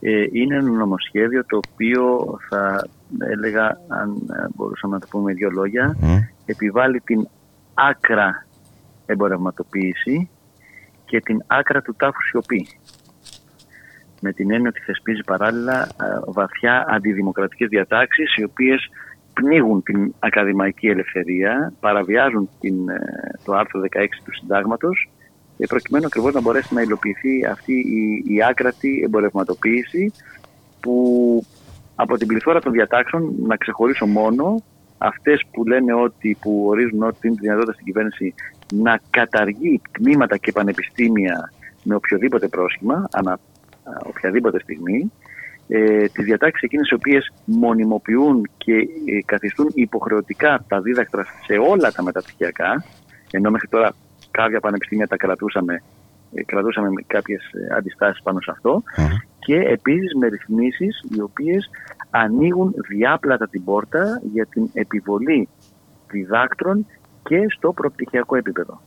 Ε, είναι ένα νομοσχέδιο το οποίο θα έλεγα, αν μπορούσαμε να το πούμε με δύο λόγια, επιβάλλει την άκρα εμπορευματοποίηση και την άκρα του τάφου σιωπή με την έννοια ότι θεσπίζει παράλληλα ε, βαθιά αντιδημοκρατικές διατάξεις οι οποίες πνίγουν την ακαδημαϊκή ελευθερία, παραβιάζουν την, ε, το άρθρο 16 του συντάγματος ε, προκειμένου ακριβώς να μπορέσει να υλοποιηθεί αυτή η, η άκρατη εμπορευματοποίηση που από την πληθώρα των διατάξεων να ξεχωρίσω μόνο αυτές που λένε ότι, που ορίζουν ότι είναι δυνατότητα στην κυβέρνηση να καταργεί τμήματα και πανεπιστήμια με οποιοδήποτε πρόσχημα, ανα οποιαδήποτε στιγμή, ε, τις διατάξεις εκείνες οι οποίες μονιμοποιούν και ε, καθιστούν υποχρεωτικά τα δίδακτρα σε όλα τα μεταπτυχιακά, ενώ μέχρι τώρα κάποια πανεπιστήμια τα κρατούσαμε, ε, κρατούσαμε με κάποιες ε, αντιστάσεις πάνω σε αυτό, και επίσης με ρυθμίσεις οι οποίες ανοίγουν διάπλατα την πόρτα για την επιβολή διδάκτρων και στο προπτυχιακό επίπεδο.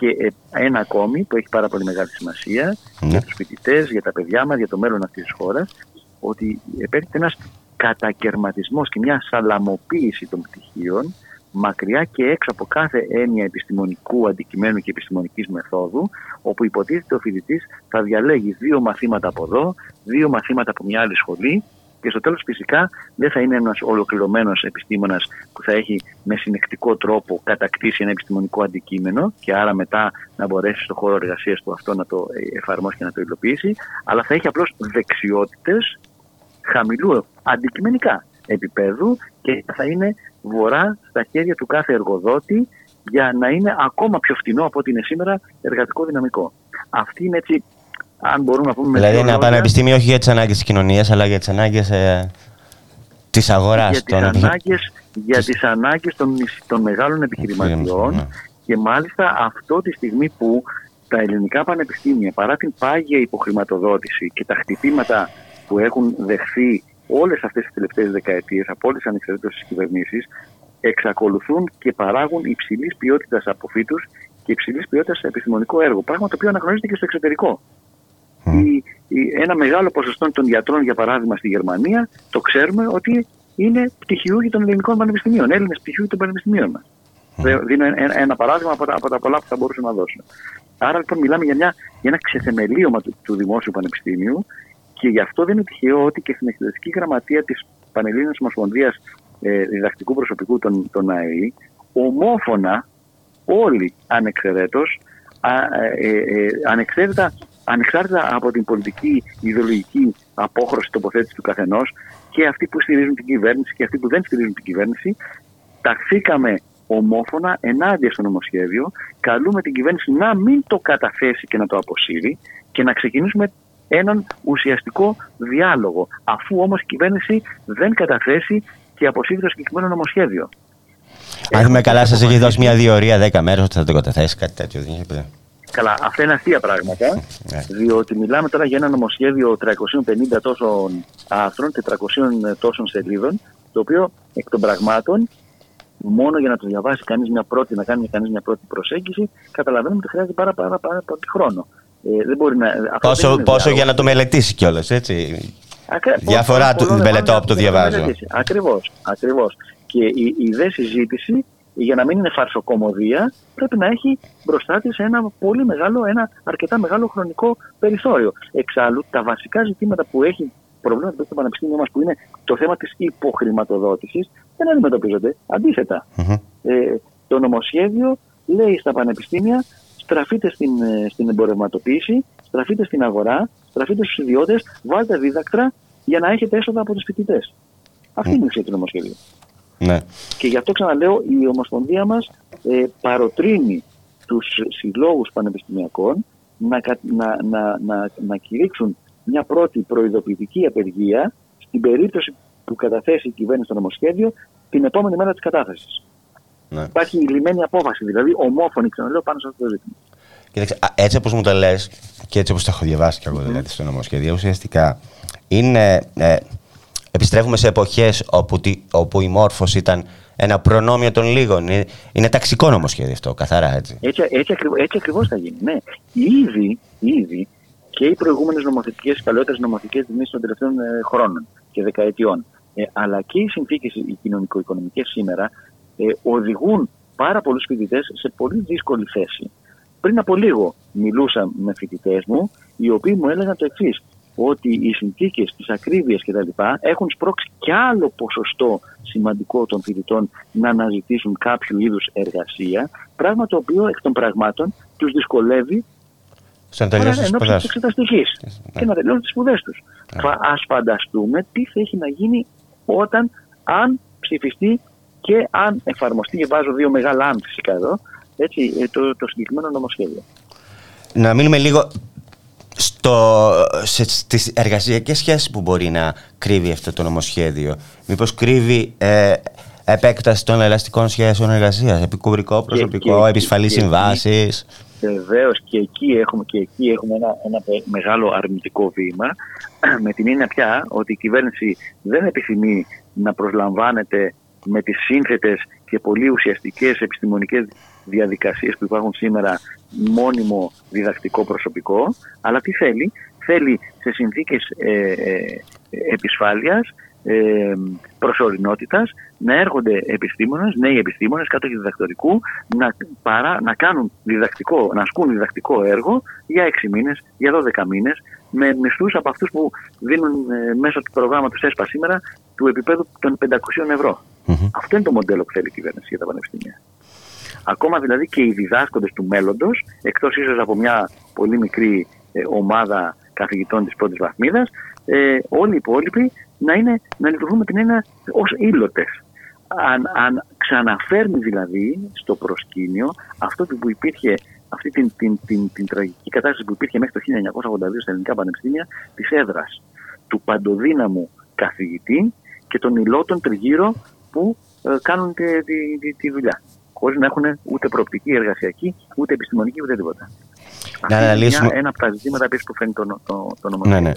Και ε, ένα ακόμη που έχει πάρα πολύ μεγάλη σημασία ναι. για τους φοιτητές, για τα παιδιά μας, για το μέλλον αυτής της χώρας, ότι επέρχεται ένας κατακαιρματισμός και μια σαλαμοποίηση των πτυχίων μακριά και έξω από κάθε έννοια επιστημονικού αντικειμένου και επιστημονικής μεθόδου, όπου υποτίθεται ο φοιτητής θα διαλέγει δύο μαθήματα από εδώ, δύο μαθήματα από μια άλλη σχολή και στο τέλος φυσικά δεν θα είναι ένας ολοκληρωμένος επιστήμονας που θα έχει με συνεκτικό τρόπο κατακτήσει ένα επιστημονικό αντικείμενο και άρα μετά να μπορέσει στο χώρο εργασίας του αυτό να το εφαρμόσει και να το υλοποιήσει, αλλά θα έχει απλώς δεξιότητες χαμηλού αντικειμενικά επίπεδου και θα είναι βορρά στα χέρια του κάθε εργοδότη για να είναι ακόμα πιο φτηνό από ό,τι είναι σήμερα εργατικό δυναμικό. Αυτή είναι έτσι αν μπορούμε να πούμε. Δηλαδή, ένα πανεπιστήμιο όχι για τις ανάγκες της κοινωνίας, αλλά για τις ανάγκες ε, της αγοράς. Για τις ανάγκες για τις ανάγκες των, των μεγάλων επιχειρηματιών ναι. και μάλιστα αυτό τη στιγμή που τα ελληνικά πανεπιστήμια παρά την πάγια υποχρηματοδότηση και τα χτυπήματα που έχουν δεχθεί όλες αυτές τις τελευταίες δεκαετίες από όλες τις ανεξαρτήτως κυβερνήσεις, εξακολουθούν και παράγουν υψηλής ποιότητας αποφύτους και υψηλής ποιότητας σε επιστημονικό έργο. Πράγμα το οποίο αναγνωρίζεται και στο εξωτερικό. Η, ένα μεγάλο ποσοστό των γιατρών, για παράδειγμα, στη Γερμανία, το ξέρουμε ότι είναι πτυχιούχοι των ελληνικών πανεπιστημίων, Έλληνες πτυχιούχοι των πανεπιστημίων μας. Mm. Δίνω ένα, ένα παράδειγμα από τα, από τα πολλά που θα μπορούσα να δώσω. Άρα λοιπόν μιλάμε για, μια, για ένα ξεθεμελίωμα του, του Δημόσιου Πανεπιστήμιου και γι' αυτό δεν είναι τυχαίο ότι και στην εκτελεστική γραμματεία της Πανελλήνιας Ομοσπονδίας ε, Διδακτικού Προσωπικού των, των ΑΕΗ, ομόφωνα όλοι ανεξαιρέτως, ε, ε, ε, ανεξαίρετα ανεξάρτητα από την πολιτική ιδεολογική απόχρωση τοποθέτηση του καθενός και αυτοί που στηρίζουν την κυβέρνηση και αυτοί που δεν στηρίζουν την κυβέρνηση, ταχθήκαμε ομόφωνα ενάντια στο νομοσχέδιο. Καλούμε την κυβέρνηση να μην το καταθέσει και να το αποσύρει και να ξεκινήσουμε έναν ουσιαστικό διάλογο. Αφού όμως η κυβέρνηση δεν καταθέσει και αποσύρει το συγκεκριμένο νομοσχέδιο. Αν είμαι καλά, σας έχει δώσει μια διορία 10 μέρες ότι θα το καταθέσει, κάτι τέτοιο. Καλά, αυτά είναι αστεία πράγματα, ναι. διότι μιλάμε τώρα για ένα νομοσχέδιο 350 τόσων άρθρων, 400 τόσων σελίδων, το οποίο εκ των πραγμάτων, μόνο για να το διαβάσει κανείς μια πρώτη, να κάνει κανείς μια πρώτη προσέγγιση, καταλαβαίνουμε ότι χρειάζεται πάρα, πάρα, πάρα πολύ χρόνο. Ε, δεν μπορεί να, πόσο πόσο για να το μελετήσει κιόλας, έτσι; Ακρι... Διαφορά του μελετώ από το διαβάζω. Ακριβώς, ακριβώς. Και η, η δε συζήτηση για να μην είναι φαρσοκομωδία, πρέπει να έχει μπροστά της ένα πολύ μεγάλο, ένα αρκετά μεγάλο χρονικό περιθώριο. Εξάλλου, τα βασικά ζητήματα που έχει προβλήματα που έχει το Πανεπιστήμιο μας, που είναι το θέμα της υποχρηματοδότησης, δεν αντιμετωπίζονται. Ε, το νομοσχέδιο λέει στα πανεπιστήμια στραφείτε στην, ε, στην εμπορευματοποίηση, στραφείτε στην αγορά, στραφείτε στους ιδιώτες, βάλτε δίδακτρα για να έχετε έσοδα από τους φοιτητές. Αυτή είναι η ουσία του νομοσχέδιου. Ναι. Και γι' αυτό ξαναλέω, η Ομοσπονδία μας ε, παροτρύνει τους συλλόγους πανεπιστημιακών να, να, να, να, να κηρύξουν μια πρώτη προειδοποιητική απεργία στην περίπτωση που καταθέσει η κυβέρνηση το νομοσχέδιο την επόμενη μέρα της κατάθεσης. Ναι. Υπάρχει λιμένη απόφαση, δηλαδή ομόφωνη, ξαναλέω, πάνω σε αυτό το ζήτημα. Κοίταξε, έτσι όπως μου το λες και έτσι όπως το έχω διαβάσει και εγώ δηλαδή στο νομοσχέδιο, ουσιαστικά είναι. Ε, επιστρέφουμε σε εποχές όπου, όπου η μόρφωση ήταν ένα προνόμιο των λίγων. Είναι, είναι ταξικό νομοσχέδιο αυτό, καθαρά έτσι. Έτσι, έτσι, έτσι ακριβώς θα γίνει. Ναι. Ήδη, ήδη και οι προηγούμενες νομοθετικές, οι παλαιότερες νομοθετικές δημιουργίε των τελευταίων ε, χρόνων και δεκαετιών, ε, αλλά και οι συνθήκες οι κοινωνικο-οικονομικές σήμερα ε, οδηγούν πάρα πολλούς φοιτητές σε πολύ δύσκολη θέση. Πριν από λίγο μιλούσα με φοιτητές μου, οι οποίοι μου έλεγαν το εξής, ότι οι συνθήκες της ακρίβειας κτλ. έχουν σπρώξει κι άλλο ποσοστό σημαντικό των φοιτητών να αναζητήσουν κάποιο είδους εργασία, πράγμα το οποίο εκ των πραγμάτων τους δυσκολεύει σε να τελειώσει τι σπουδέ εξεταστικής και να τελειώσουν τις σπουδές τους. Ναι. Α φανταστούμε τι θα έχει να γίνει όταν, αν ψηφιστεί και αν εφαρμοστεί, και βάζω δύο μεγάλα αν φυσικά εδώ, έτσι, ε, το, το συγκεκριμένο νομοσχέδιο. Να μείνουμε λίγο στο, σε, στις εργασιακές σχέσεις που μπορεί να κρύβει αυτό το νομοσχέδιο. Μήπως κρύβει ε, επέκταση των ελαστικών σχέσεων εργασίας, επικουρικό, προσωπικό, επισφαλείς συμβάσεις. Βεβαίως και εκεί έχουμε, και εκεί έχουμε ένα, ένα μεγάλο αρνητικό βήμα με την έννοια πια ότι η κυβέρνηση δεν επιθυμεί να προσλαμβάνεται με τις σύνθετες και πολύ ουσιαστικές επιστημονικές διαδικασίες που υπάρχουν σήμερα μόνιμο διδακτικό προσωπικό, αλλά τι θέλει, θέλει σε συνθήκες ε, ε, επισφάλειας, ε, προσωρινότητας να έρχονται επιστήμονες, νέοι επιστήμονες κάτω και διδακτορικού να, παρά, να κάνουν διδακτικό, να ασκούν διδακτικό έργο για 6 μήνες, για 12 μήνες με μισθούς από αυτούς που δίνουν ε, μέσω του προγράμματος ΕΣΠΑ σήμερα του επίπεδου των 500 ευρώ. Αυτό είναι το μοντέλο που θέλει η κυβέρνηση για τα πανεπιστήμια. Ακόμα δηλαδή και οι διδάσκοντες του μέλλοντος, εκτός ίσως από μια πολύ μικρή ε, ομάδα καθηγητών της πρώτης βαθμίδας, ε, όλοι οι υπόλοιποι να, είναι, να λειτουργούν με την έννοια ως ήλωτες. Αν, αν ξαναφέρνει δηλαδή στο προσκήνιο αυτό που υπήρχε, αυτή την, την, την, την, τραγική κατάσταση που υπήρχε μέχρι το 1982 στα ελληνικά πανεπιστήμια, της έδρας του παντοδύναμου καθηγητή και των υλότων τριγύρω που ε, κάνουν τη, τη, τη, δουλειά. Χωρίς να έχουν ούτε προοπτική εργασιακή, ούτε επιστημονική, ούτε τίποτα. Να αναλύσουμε... είναι ένα από τα ζητήματα που φαίνει το, το, το νομοσχέδιο. Ναι, ναι.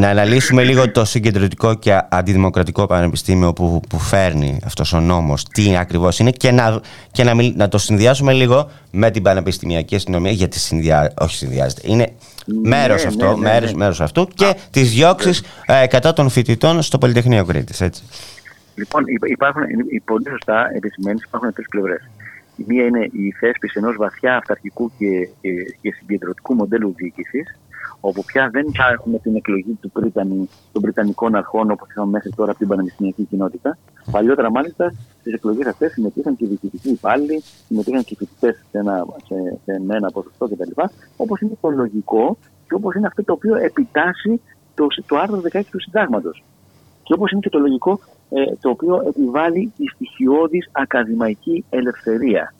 Να αναλύσουμε λίγο το συγκεντρωτικό και αντιδημοκρατικό πανεπιστήμιο που, που φέρνει αυτός ο νόμος, τι ακριβώς είναι και, να, και να, να το συνδυάσουμε λίγο με την πανεπιστημιακή αστυνομία γιατί συνδυά, όχι συνδυάζεται, είναι ναι, μέρος, ναι, αυτό, ναι, μέρος, μέρος αυτού και Α, τις διώξεις ε, κατά των φοιτητών στο Πολυτεχνείο Κρήτης, έτσι. Λοιπόν, υπάρχουν, πολύ σωστά επισημένει, υπάρχουν τρεις πλευρές. Η μία είναι η θέσπιση ενός βαθιά αυταρχικού και, και, και συγκεντρωτικού μοντέλου διοίκησης, όπου πια δεν θα έχουμε την εκλογή του Πρίτανη, των Βρετανικών αρχών όπως είχαμε μέχρι τώρα από την πανεπιστημιακή κοινότητα. Παλιότερα, μάλιστα, στις εκλογές αυτές συμμετείχαν και οι διοικητικοί υπάλληλοι, συμμετείχαν και οι φοιτητές σε, ένα, σε, σε ένα ποσοστό κτλ. Όπως είναι το λογικό και όπως είναι αυτό το οποίο επιτάσσει το, το άρθρο 16 του Συντάγματος. Και όπως είναι και το λογικό ε, το οποίο επιβάλλει τη στοιχειώδης ακαδημαϊκή ελευθερία.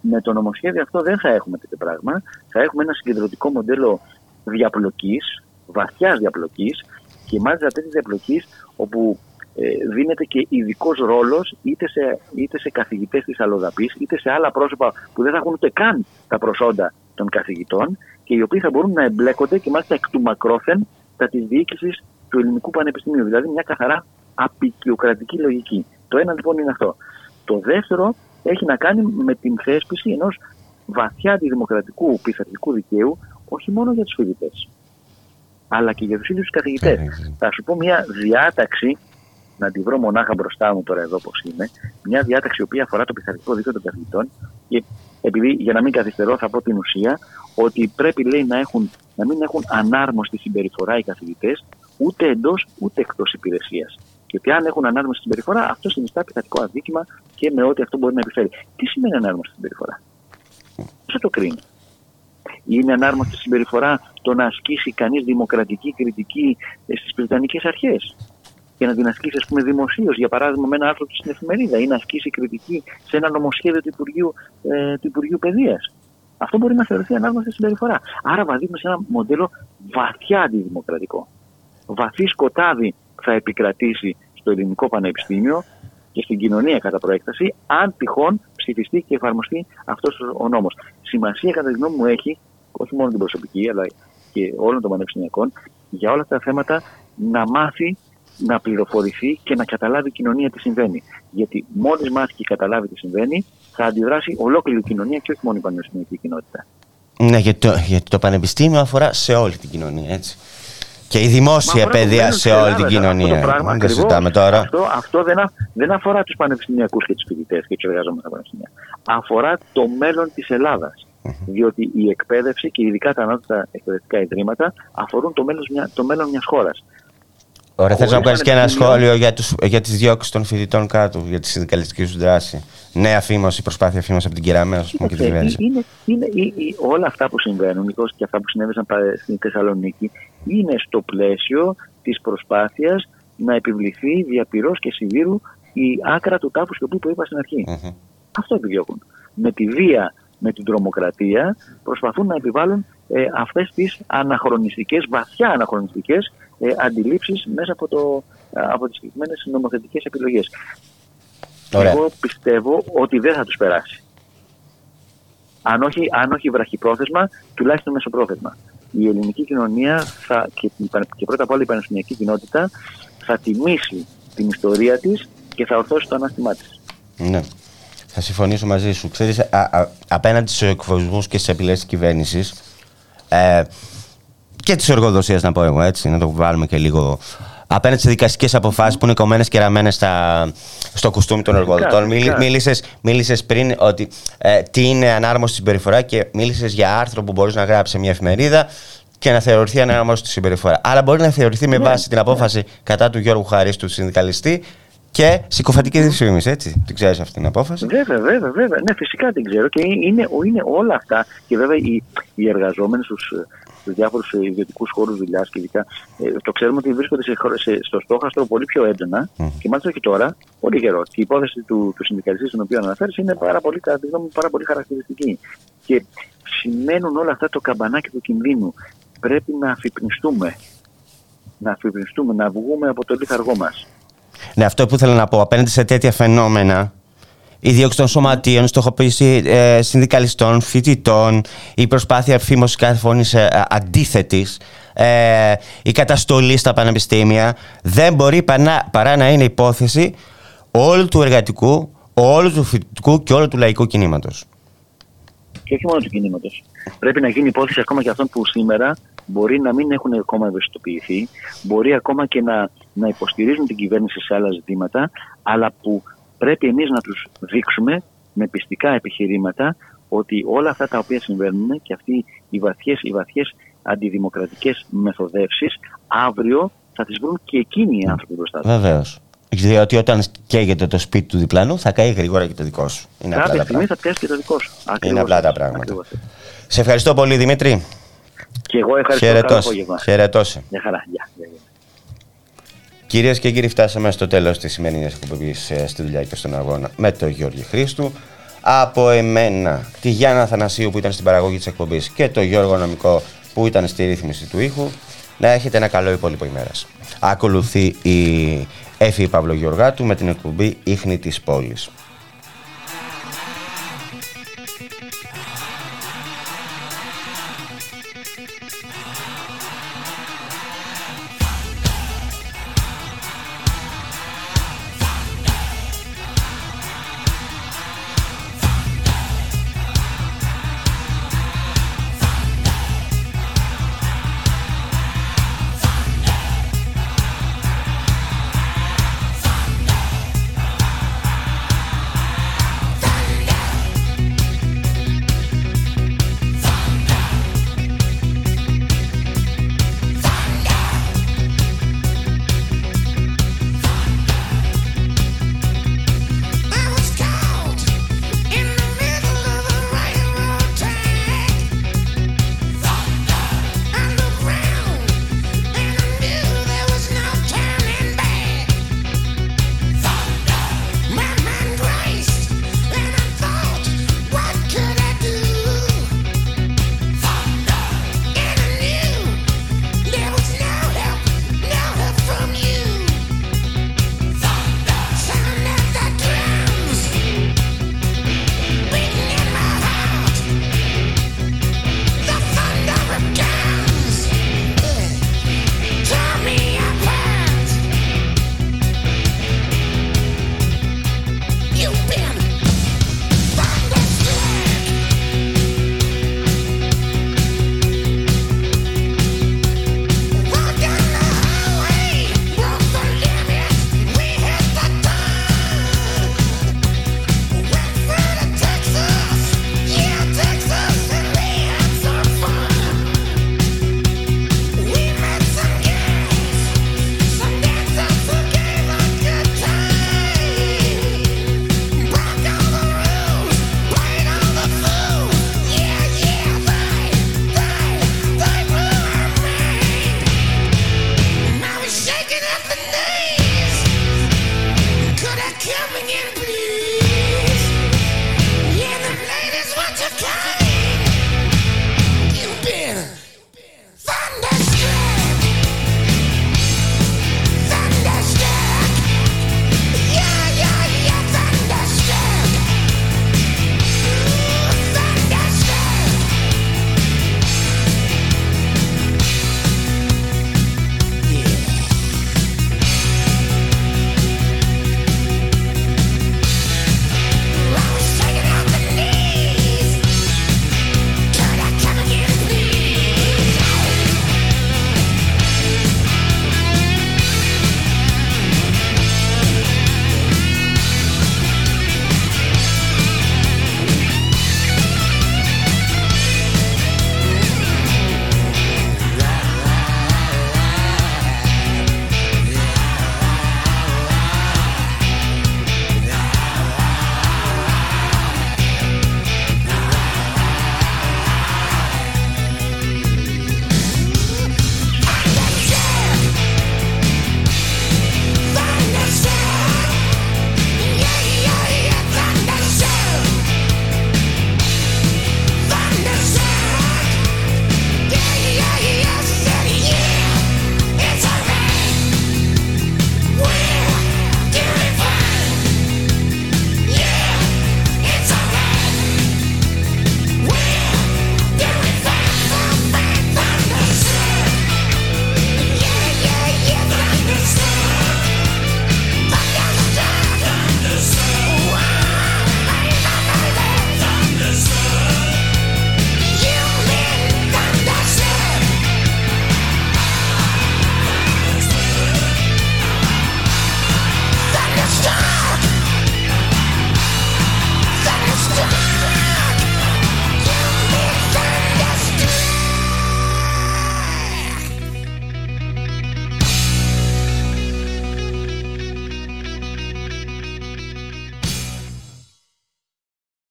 Με το νομοσχέδιο αυτό δεν θα έχουμε τέτοιο πράγμα. Θα έχουμε ένα συγκεντρωτικό μοντέλο διαπλοκής, βαθιά διαπλοκής και μάλιστα τέτοια διαπλοκής όπου ε, δίνεται και ειδικός ρόλος είτε σε, είτε σε καθηγητές της Αλλοδαπής είτε σε άλλα πρόσωπα που δεν θα έχουν ούτε καν τα προσόντα των καθηγητών και οι οποίοι θα μπορούν να εμπλέκονται και μάλιστα εκ του μακρόθεν τα της διοίκησης του Ελληνικού Πανεπιστημίου. Δηλαδή μια καθαρά απεικιοκρατική λογική. Το ένα λοιπόν είναι αυτό. Το δεύτερο έχει να κάνει με την θέσπιση ενός βαθιά αντιδημοκρατικού πειθαρχικού δικαίου, όχι μόνο για τους φοιτητές, αλλά και για τους ίδιους τους καθηγητές. Θα σου πω μια διάταξη να τη βρω μονάχα μπροστά μου τώρα εδώ όπω είναι, μια διάταξη η οποία αφορά το πειθαρχικό δίκαιο των καθηγητών και επειδή για να μην καθυστερώ θα πω την ουσία ότι πρέπει λέει να, έχουν, να μην έχουν ανάρμοστη συμπεριφορά οι καθηγητές ούτε εντός ούτε εκτός υπηρεσίας. Και ότι αν έχουν ανάρμοστη συμπεριφορά, αυτό συνιστά πειθαρχικό αδίκημα και με ό,τι αυτό μπορεί να επιφέρει. Τι σημαίνει ανάρμοστη συμπεριφορά, Πώς το κρίνει; Είναι ανάρμοστη συμπεριφορά το να ασκήσει κανείς δημοκρατική κριτική στις Βρετανικές αρχές; Και να την ασκήσει, ας πούμε, δημοσίως, για παράδειγμα, με ένα άρθρο του στην εφημερίδα ή να ασκήσει κριτική σε ένα νομοσχέδιο του Υπουργείου, ε, του Υπουργείου Παιδείας. Αυτό μπορεί να θεωρηθεί ανάγνωστη συμπεριφορά. Άρα, βαδίζουμε σε ένα μοντέλο βαθιά αντιδημοκρατικό. Βαθύ σκοτάδι θα επικρατήσει στο ελληνικό πανεπιστήμιο και στην κοινωνία κατά προέκταση, αν τυχόν ψηφιστεί και εφαρμοστεί αυτός ο νόμος. Σημασία, κατά τη γνώμη μου, έχει όχι μόνο την προσωπική, αλλά και όλων των πανεπιστημιακών, για όλα αυτά τα θέματα να μάθει να πληροφορηθεί και να καταλάβει η κοινωνία τι συμβαίνει. Γιατί μόλις μάθει και καταλάβει τι συμβαίνει, θα αντιδράσει ολόκληρη η κοινωνία και όχι μόνο η πανεπιστημιακή κοινότητα. Ναι, γιατί το, γιατί το πανεπιστήμιο αφορά σε όλη την κοινωνία, έτσι. Και η δημόσια παιδεία σε όλη την κοινωνία. Αυτό, πράγμα, δεν συζητάμε τώρα. Αυτό, αυτό δεν, α, δεν αφορά τους πανεπιστημιακούς και τους φοιτητές και τους εργαζόμενους στα πανεπιστήμια. Αφορά το μέλλον της Ελλάδας. Διότι η εκπαίδευση και ειδικά τα ανώτατα εκπαιδευτικά ιδρύματα αφορούν το μέλλον, το μέλλον μιας χώρας. Ωραία, θέλω να κάνεις και ένα σχόλιο για, τους, για τις διώξεις των φοιτητών κάτω, για τη συνδικαλιστική σου δράση. Νέα φήμωση, προσπάθεια φήμωση από την Κεραμέα, α πούμε, και τη κυβέρνηση. Είναι, είναι, είναι, όλα αυτά που συμβαίνουν, και αυτά που συνέβησαν στην Θεσσαλονίκη, είναι στο πλαίσιο της προσπάθειας να επιβληθεί διαπυρός και σιδήρου η άκρα του τάφου σιωπή που είπα στην αρχή. Mm-hmm. Αυτό επιδιώκουν. Με τη βία, με την τρομοκρατία, προσπαθούν να επιβάλλουν ε, αυτές τις αναχρονιστικές, βαθιά αναχρονιστικές ε, αντιλήψεις μέσα από, το, από τις συγκεκριμένες νομοθετικές επιλογές. Εγώ πιστεύω ότι δεν θα τους περάσει. Αν όχι, αν όχι βραχυπρόθεσμα, τουλάχιστον μεσοπρόθεσμα. Η ελληνική κοινωνία θα, και, και πρώτα απ' όλα η πανεπιστημιακή κοινότητα θα τιμήσει την ιστορία της και θα ορθώσει το ανάστημά της. Ναι. Θα συμφωνήσω μαζί σου. Ξέρεις, α, α, απέναντι στους εκφοβισμούς και στις επιλέξεις της κυβέρνησης, ε, και της εργοδοσίας, να πω εγώ έτσι, να το βάλουμε και λίγο. Απέναντι σε δικαστικές αποφάσεις που είναι κομμένες και ραμμένες στο κουστούμι των εργοδοτών. Μίλησες πριν ότι ε, τι είναι ανάρμοστη συμπεριφορά και μίλησες για άρθρο που μπορείς να γράψεις σε μια εφημερίδα και να θεωρηθεί ανάρμοστη συμπεριφορά. Αλλά μπορεί να θεωρηθεί με ναι, βάση την απόφαση ναι. κατά του Γιώργου Χαρίστου, του συνδικαλιστή, και συκοφαντική δυσφήμιση, έτσι. Την ξέρεις αυτή την απόφαση; Βέβαια, βέβαια, βέβαια. Ναι, φυσικά την ξέρω. Και είναι, είναι όλα αυτά. Και βέβαια οι, οι εργαζόμενοι στους στους διάφορους ιδιωτικούς χώρους δουλειάς και ειδικά. Ε, το ξέρουμε ότι βρίσκονται σε, σε, στο στόχαστρο πολύ πιο έντονα mm. και μάλιστα όχι τώρα, πολύ καιρό. Και η υπόθεση του, του συνδικαλιστή, την οποία αναφέρεις, είναι πάρα πολύ, πάρα πολύ χαρακτηριστική. Και σημαίνουν όλα αυτά το καμπανάκι του κινδύνου. Πρέπει να αφυπνιστούμε. Να αφυπνιστούμε, να βγούμε από το λίθαργό μας. Ναι, αυτό που ήθελα να πω απέναντι σε τέτοια φαινόμενα η δίωξη των σωματείων, στοχοποίηση ε, συνδικαλιστών, φοιτητών, η προσπάθεια φήμωσης κάθε φωνή ε, αντίθετης, ε, η καταστολή στα πανεπιστήμια δεν μπορεί παρά, παρά να είναι υπόθεση όλου του εργατικού, όλου του φοιτητικού και όλου του λαϊκού κινήματος. Και όχι μόνο του κινήματος. Πρέπει να γίνει υπόθεση ακόμα και αυτών που σήμερα μπορεί να μην έχουν ακόμα ευαισθητοποιηθεί, μπορεί ακόμα και να, να υποστηρίζουν την κυβέρνηση σε άλλα ζητήματα, αλλά που πρέπει εμείς να τους δείξουμε με πιστικά επιχειρήματα ότι όλα αυτά τα οποία συμβαίνουν και αυτοί οι βαθιές, οι βαθιές αντιδημοκρατικές μεθοδεύσεις αύριο θα τις βρουν και εκείνοι οι άνθρωποι μπροστά τους. Βεβαίως. Διότι όταν καίγεται το σπίτι του διπλανού θα καεί γρήγορα και το δικό σου. Είναι Κάποια στιγμή θα πιάσει και το δικό σου. Ακριβώς. Είναι απλά τα πράγματα. Ακριβώς. Σε ευχαριστώ πολύ Δημήτρη. Και εγώ ευχαριστώ. Χαιρετός. Χαιρετός. Μια χαρά. Γεια. Κυρίες και κύριοι, φτάσαμε στο τέλος της σημερινής εκπομπής ε, στη δουλειά και στον αγώνα με τον Γιώργη Χρήστου. Από εμένα, τη Γιάννα Θανασίου που ήταν στην παραγωγή της εκπομπής και το Γιώργο Νομικό που ήταν στη ρύθμιση του ήχου. Να έχετε ένα καλό υπόλοιπο ημέρας. Ακολουθεί η Εφη Παυλογιοργάτου με την εκπομπή Ήχνη της Πόλης.